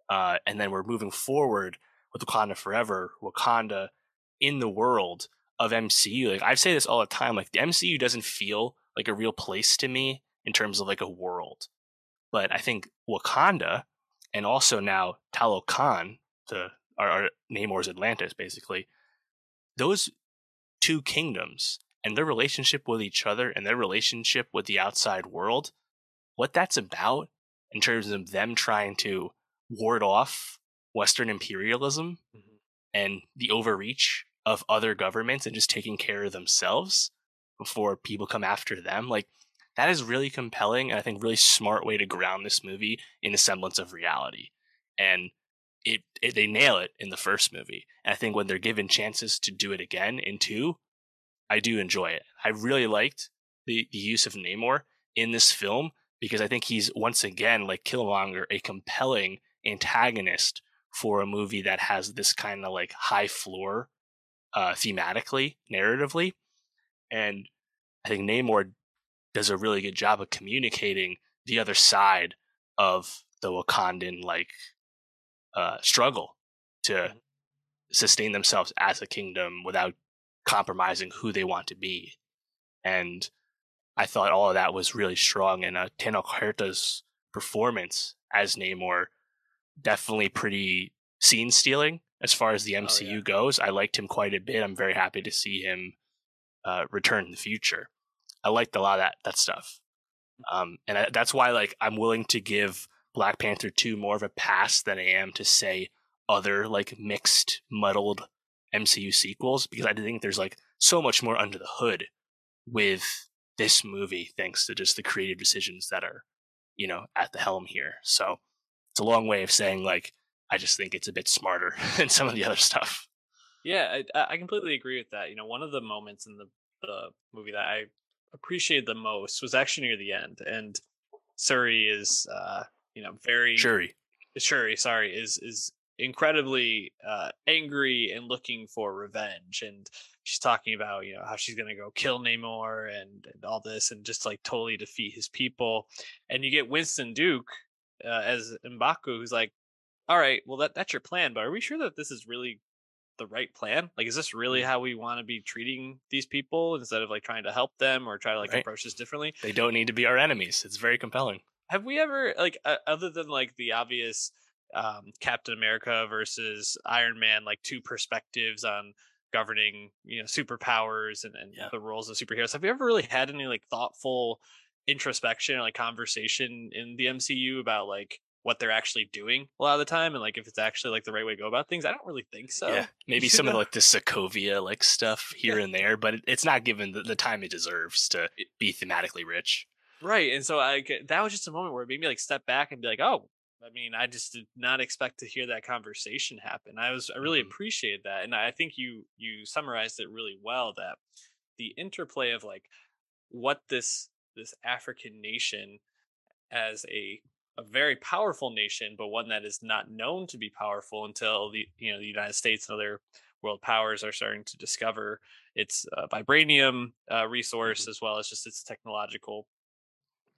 Uh, and then we're moving forward with Wakanda Forever, Wakanda in the world of MCU. Like I say this all the time, like the MCU doesn't feel like a real place to me in terms of like a world. But I think Wakanda and also now Talokan, the our, our Namor's Atlantis, basically, those two kingdoms and their relationship with each other and their relationship with the outside world, what that's about in terms of them trying to ward off Western imperialism mm-hmm. and the overreach of other governments and just taking care of themselves before people come after them. Like that is really compelling and I think really smart way to ground this movie in a semblance of reality. And it, it they nail it in the first movie. And I think when they're given chances to do it again in two, I do enjoy it. I really liked the, the use of Namor in this film because I think he's once again, like Killmonger, a compelling antagonist for a movie that has this kind of like high floor uh, thematically, narratively. And I think Namor does a really good job of communicating the other side of the Wakandan like uh, struggle to mm-hmm. sustain themselves as a kingdom without compromising who they want to be and I thought all of that was really strong. And uh, Tenoch Huerta's performance as Namor definitely pretty scene stealing as far as the MCU oh, yeah. goes. I liked him quite a bit. I'm very happy to see him uh, return in the future. I liked a lot of that that stuff, um, and I, that's why like I'm willing to give Black Panther two more of a pass than I am to say other like mixed, muddled MCU sequels because I think there's like so much more under the hood with this movie thanks to just the creative decisions that are you know at the helm here. So it's a long way of saying like I just think it's a bit smarter than some of the other stuff. Yeah, I, I completely agree with that. You know, one of the moments in the, the movie that I appreciated the most was actually near the end, and Shuri is, uh, you know, very Shuri. Shuri, sorry, is is incredibly uh, angry and looking for revenge, and she's talking about you know how she's gonna go kill Namor and, and all this, and just like totally defeat his people, and you get Winston Duke uh, as Mbaku, who's like, all right, well that that's your plan, but are we sure that this is really the right plan? Like, is this really mm. how we want to be treating these people instead of like trying to help them or try to like right. approach this differently? They don't need to be our enemies. It's very compelling. Have we ever like uh, other than like the obvious um, Captain America versus Iron Man, like two perspectives on governing, you know, superpowers and, and yeah. the roles of superheroes. Have you ever really had any like thoughtful introspection or like conversation in the MCU about like what they're actually doing a lot of the time and like if it's actually like the right way to go about things. I don't really think so. Yeah, maybe some of like the Sokovia like stuff here yeah. and there, but it's not given the, the, time it deserves to be thematically rich. Right, and so I that was just a moment where it made me like step back and be like, oh, I mean, I just did not expect to hear that conversation happen. I was I really mm-hmm. appreciated that, and I think you you summarized it really well. That the interplay of like what this this African nation as a a very powerful nation, but one that is not known to be powerful until the you know the United States and other world powers are starting to discover its uh, vibranium uh, resource mm-hmm. as well as just its technological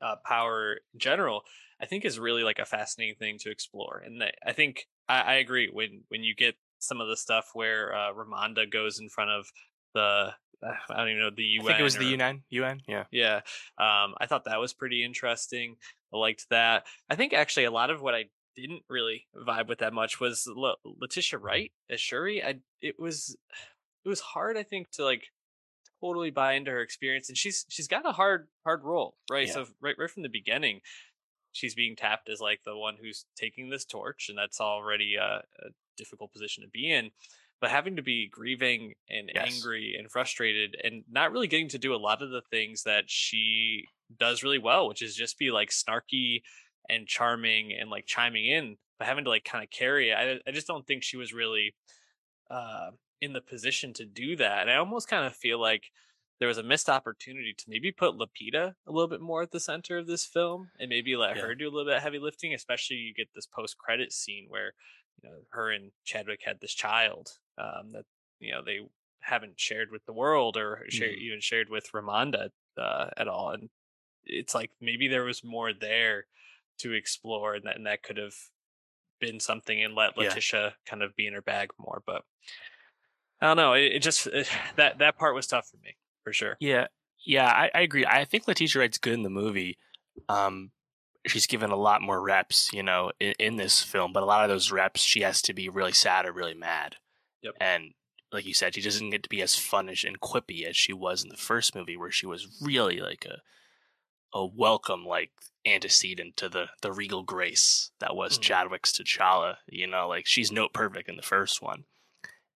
uh, power in general. I think is really like a fascinating thing to explore, and I think I, I agree when when you get some of the stuff where uh, Ramonda goes in front of the I don't even know the UN. I think it was or, the UN. UN, yeah, yeah. Um, I thought that was pretty interesting. I liked that. I think actually a lot of what I didn't really vibe with that much was Le- Letitia Wright as Shuri. I it was it was hard. I think to like totally buy into her experience, and she's she's got a hard hard role, right? Yeah. So right right from the beginning, she's being tapped as like the one who's taking this torch, and that's already a, a difficult position to be in but having to be grieving and yes. angry and frustrated and not really getting to do a lot of the things that she does really well, which is just be like snarky and charming and like chiming in, but having to like kind of carry it. I, I just don't think she was really uh, in the position to do that. And I almost kind of feel like there was a missed opportunity to maybe put Lupita a little bit more at the center of this film and maybe let yeah. her do a little bit of heavy lifting, especially you get this post credit scene where you know her and Chadwick had this child um, that you know they haven't shared with the world or share, mm. even shared with Ramonda uh, at all. And it's like maybe there was more there to explore, and that and that could have been something and let Letitia yeah. kind of be in her bag more. But I don't know. It, it just it, that that part was tough for me for sure. Yeah, yeah, I, I agree. I think Letitia Wright's good in the movie. Um, she's given a lot more reps, you know, in, in, this film, but a lot of those reps she has to be really sad or really mad. Yep. And like you said, she doesn't get to be as funnish and quippy as she was in the first movie, where she was really like a a welcome like antecedent to the the regal grace that was mm-hmm. Chadwick's T'Challa. You know, like she's note perfect in the first one,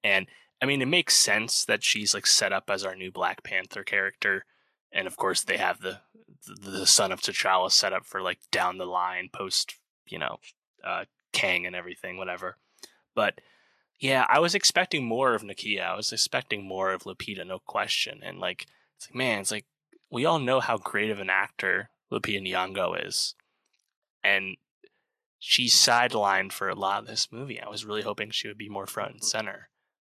and I mean it makes sense that she's like set up as our new Black Panther character, and of course they have the the, the son of T'Challa set up for like down the line post you know uh, Kang and everything, whatever, but yeah, I was expecting more of Nakia. I was expecting more of Lupita, no question. And like, it's like, man, it's like we all know how great of an actor Lupita Nyong'o is, and she's sidelined for a lot of this movie. I was really hoping she would be more front and center.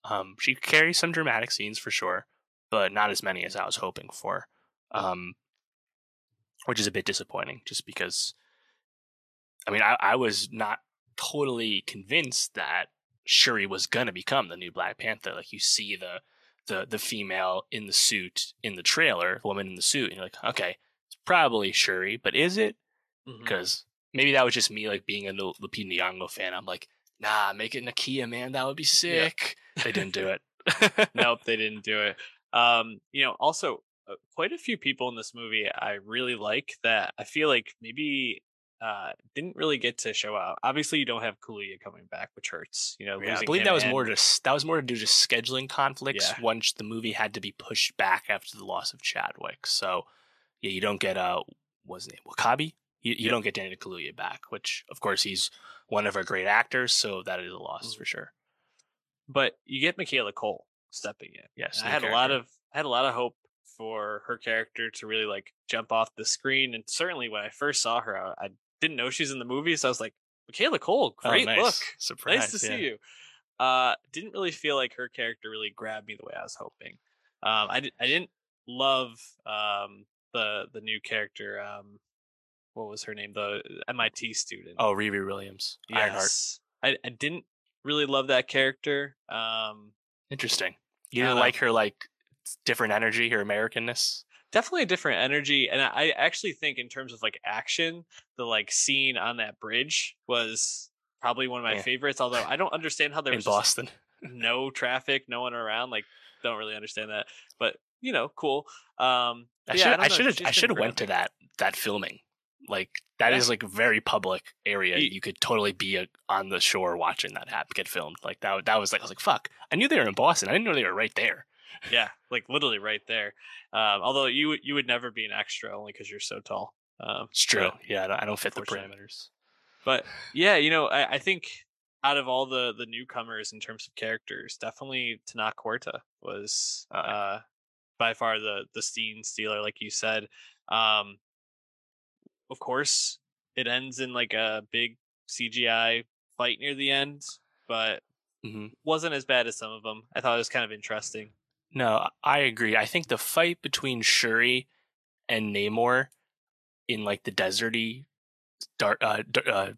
Um, she carries some dramatic scenes for sure, but not as many as I was hoping for. Um, which is a bit disappointing, just because. I mean, I, I was not totally convinced that Shuri was gonna become the new Black Panther. Like you see the the the female in the suit in the trailer, the woman in the suit, and you're like, okay, it's probably Shuri, but is it? Because maybe that was just me like being a Lu- Lupita Nyong'o fan. I'm like, nah, make it Nakia, man, that would be sick. They didn't do it. nope, they didn't do it. Um, you know, also uh, quite a few people in this movie I really like that I feel like maybe uh didn't really get to show out. Obviously, you don't have Kaluuya coming back, which hurts. You know, Yeah, I believe that was and- more just that was more to do just scheduling conflicts Yeah. once the movie had to be pushed back after the loss of Chadwick. So yeah, you don't get uh what's his name W'Kabi. You, you Yep. don't get Daniel Kaluuya back, which of course he's one of our great actors, so that is a loss Mhm. for sure. but you get Michaela Coel stepping in. Yes, I had a lot of I had a lot of hope for her character to really like jump off the screen. And certainly when I first saw her, I, I didn't know she's in the movie, so I was like, Michaela Coel, Oh, great nice. look. Surprise, nice to yeah. see you. Uh, didn't really feel like her character really grabbed me the way I was hoping. Um, I, di- I didn't love um, the the new character. Um, what was her name? The MIT student. Oh, Riri Williams, Ironheart. yes. I, I didn't really love that character. Um, Interesting. You didn't like her like different energy, her Americanness. Definitely a different energy and I, actually think in terms of like action the like scene on that bridge was probably one of my Yeah. favorites although i don't understand how there in was Boston. no traffic no one around like don't really understand that but you know cool um I should yeah, I should have I should have went to that that filming. Like that is Yeah. like a very public area. Ye- You could totally be a, on the shore watching that happen get filmed. Like that that was like I was like fuck. I knew they were in Boston. I didn't know they were right there. Yeah like literally right there um although you would you would never be an extra only because you're so tall um It's true. yeah, I don't, I don't fit the parameters. but yeah, you know, I, I think out of all the the newcomers in terms of characters, definitely Tenoch Huerta was yeah. uh, by far the the scene stealer, like you said. Um, of course, it ends in like a big CGI fight near the end, but hmm wasn't as bad as some of them. I thought it was kind of interesting. No, I agree. I think the fight between Shuri and Namor in like the deserty, dark, uh, d- uh,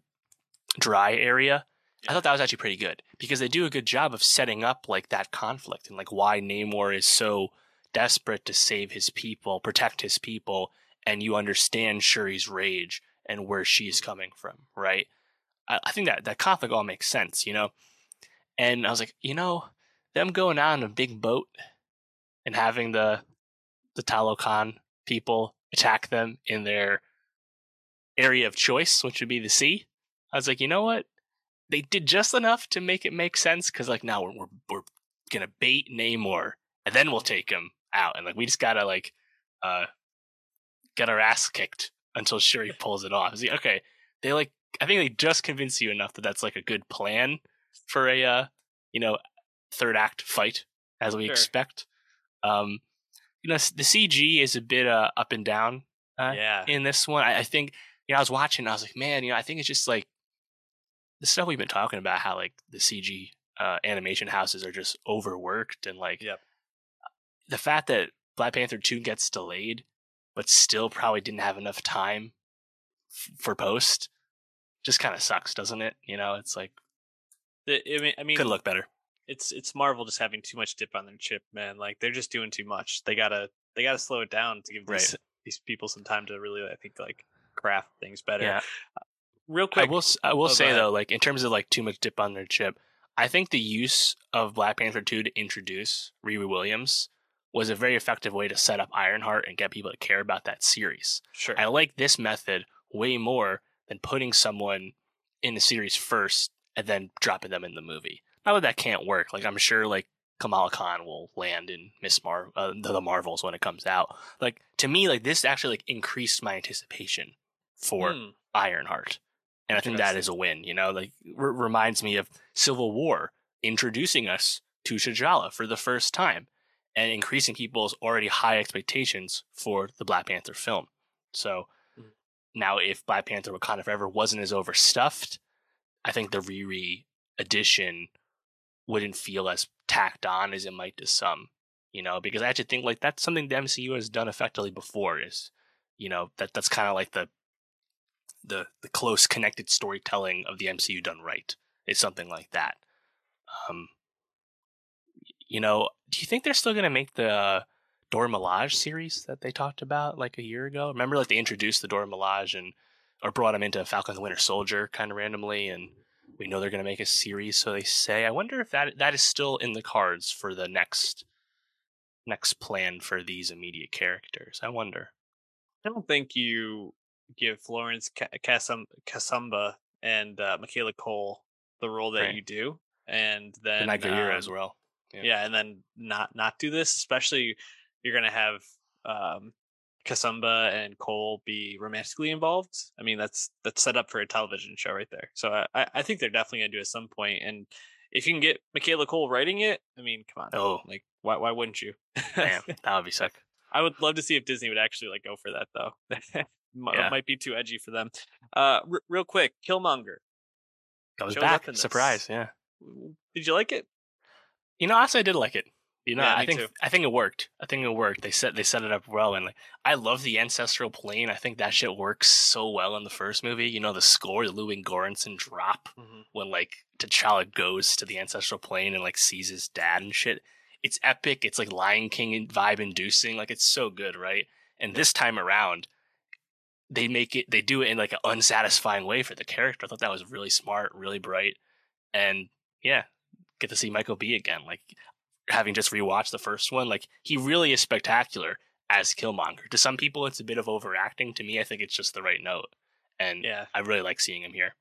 dry area, I thought that was actually pretty good because they do a good job of setting up like that conflict and like why Namor is so desperate to save his people, protect his people, and you understand Shuri's rage and where she's coming from, right? I, I think that that conflict all makes sense, you know. And I was like, you know, them going out on a big boat and having the the Talokan people attack them in their area of choice, which would be the sea. I was like, you know what? They did just enough to make it make sense because, like, now we're, we're we're gonna bait Namor and then we'll take him out, and like we just gotta like uh get our ass kicked until Shuri pulls it off. I was like, okay, they like I think they just convince you enough that that's like a good plan for a uh you know third act fight as we Sure. expect. Um, you know, the CG is a bit uh, up and down uh, yeah, in this one. I, I think you know I was watching, I was like, man, you know, I think it's just like the stuff we've been talking about, how like the CG uh, animation houses are just overworked, and like Yep. the fact that Black Panther two gets delayed, but still probably didn't have enough time f- for post, just kind of sucks, doesn't it? You know, it's like The- I mean, I mean, could look better. It's it's Marvel just having too much dip on their chip, man. Like they're just doing too much. They gotta they gotta slow it down to give these these people some time to really, I think, like craft things better. Yeah, uh, Real quick, I will. I will Oh, say though, like in terms of like too much dip on their chip, I think the use of Black Panther two to introduce Riri Williams was a very effective way to set up Ironheart and get people to care about that series. sure. I like this method way more than putting someone in the series first and then dropping them in the movie. Not that that can't work. Like I'm sure like Kamala Khan will land in Miss Mar uh, the, Marvels when it comes out. Like to me, like this actually like increased my anticipation for Hmm, Ironheart. And I think that is a win, you know, like r- reminds me of Civil War introducing us to T'Challa for the first time and increasing people's already high expectations for the Black Panther film. So Mhm. now if Black Panther Wakanda Forever wasn't as overstuffed, I think the Riri edition wouldn't feel as tacked on as it might to some, you know, because I actually think like that's something the MCU has done effectively before is, you know, that that's kind of like the the the close connected storytelling of the MCU done right is something like that. Um, you know, do you think they're still going to make the Dora Milaje series that they talked about like a year ago? Remember, like they introduced the Dora Milaje and or brought him into Falcon the Winter Soldier kind of randomly, and we know they're going to make a series, so they say. I wonder if that that is still in the cards for the next next plan for these immediate characters. I wonder. I don't think you give Florence Kasumba and uh, Michaela Coel the role that right. you do, and then Night um, as well. Yeah. yeah. and then not not do this, especially you're gonna have um, Kasumba and Coel be romantically involved. I mean, that's that's set up for a television show right there. So I I think they're definitely gonna do it at some point. And if you can get Michaela Coel writing it, I mean, come on, oh, like why why wouldn't you? Damn, that would be sick. I would love to see if Disney would actually like go for that though. yeah. might be too edgy for them. Uh, r- real quick, Killmonger goes back. Surprise, yeah. Did you like it? You know, honestly, I did like it. You know, yeah, I think too. I think it worked. I think it worked. They set they set it up well, and like I love the ancestral plane. I think that shit works so well in the first movie. You know, the score, the Ludwig Göransson drop mm-hmm. when like T'Challa goes to the ancestral plane and like sees his dad and shit. It's epic. It's like Lion King vibe inducing. Like it's so good, right? And this time around, they make it they do it in like an unsatisfying way for the character. I thought that was really smart, really bright, and yeah, get to see Michael B again. Like having just rewatched the first one, like he really is spectacular as Killmonger. To some people, it's a bit of overacting. To me, I think it's just the right note, and yeah, I really like seeing him here.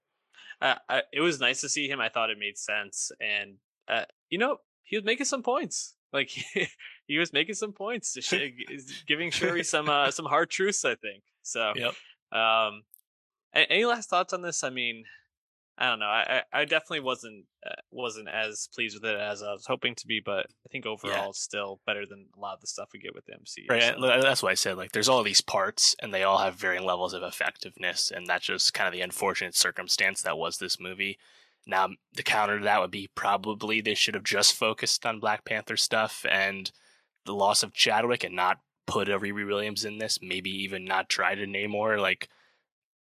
Uh, I, it was nice to see him. I thought it made sense, and uh, you know, he was making some points. Like he was making some points, giving Shuri some uh, some hard truths. I think so. Yep. Um, any last thoughts on this? I mean, I don't know. I I definitely wasn't uh, wasn't as pleased with it as I was hoping to be, but I think overall yeah. it's still better than a lot of the stuff we get with the MCU. Right. So. That's why I said like there's all these parts and they all have varying levels of effectiveness, and that's just kind of the unfortunate circumstance that was this movie. Now the counter to that would be probably they should have just focused on Black Panther stuff and the loss of Chadwick and not put a Riri Williams in this, maybe even not try to Namor. Like,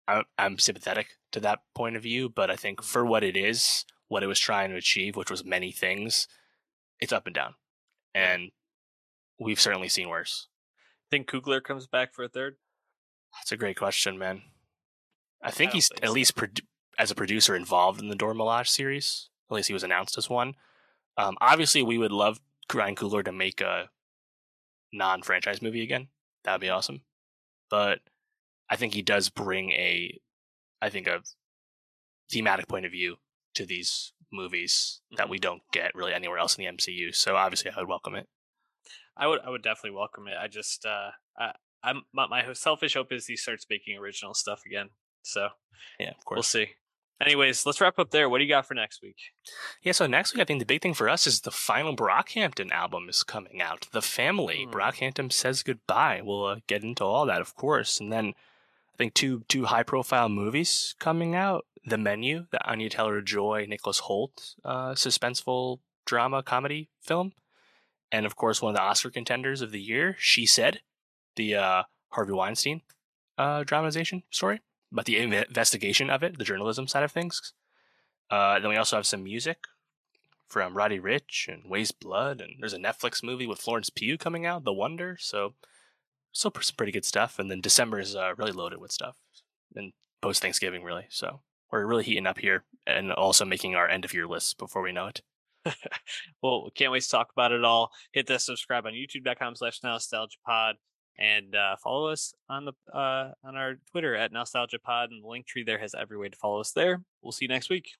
I'm, I'm sympathetic to that point of view, but I think for what it is, what it was trying to achieve, which was many things, it's up and down. And we've certainly seen worse. Think Coogler comes back for a third? That's a great question, man. I think I he's think at so. least pro- as a producer involved in the Dora Milaje series. At least he was announced as one. Um, obviously, we would love Ryan Coogler to make a non-franchise movie again. That would be awesome. But I think he does bring a, I think a thematic point of view to these movies that we don't get really anywhere else in the MCU. So obviously, I would welcome it. I would, I would definitely welcome it. I just, uh, I, I'm my, my selfish hope is he starts making original stuff again. So yeah, of course, we'll see. Anyways, let's wrap up there. What do you got for next week? Yeah, so next week I think the big thing for us is the final Brockhampton album is coming out. The Family. Mm. Brockhampton says goodbye. We'll uh, get into all that, of course, and then think two two high profile movies coming out. The Menu, the Anya Taylor Joy, Nicholas Hoult uh, suspenseful drama comedy film, and of course one of the Oscar contenders of the year. She said, the uh, Harvey Weinstein uh, dramatization story but the investigation of it, the journalism side of things. Uh, then we also have some music from Roddy Ricch and Weyes Blood, and there's a Netflix movie with Florence Pugh coming out, The Wonder. So, still some pretty good stuff. And then December is uh, really loaded with stuff, and post Thanksgiving really. So we're really heating up here, and also making our end of year lists before we know it. well, can't wait to talk about it all. Hit the subscribe on youtube.com slash nostalgia pod and uh, follow us on the uh, on our Twitter at Nostalgia Pod, and the link tree there has every way to follow us there. We'll see you next week.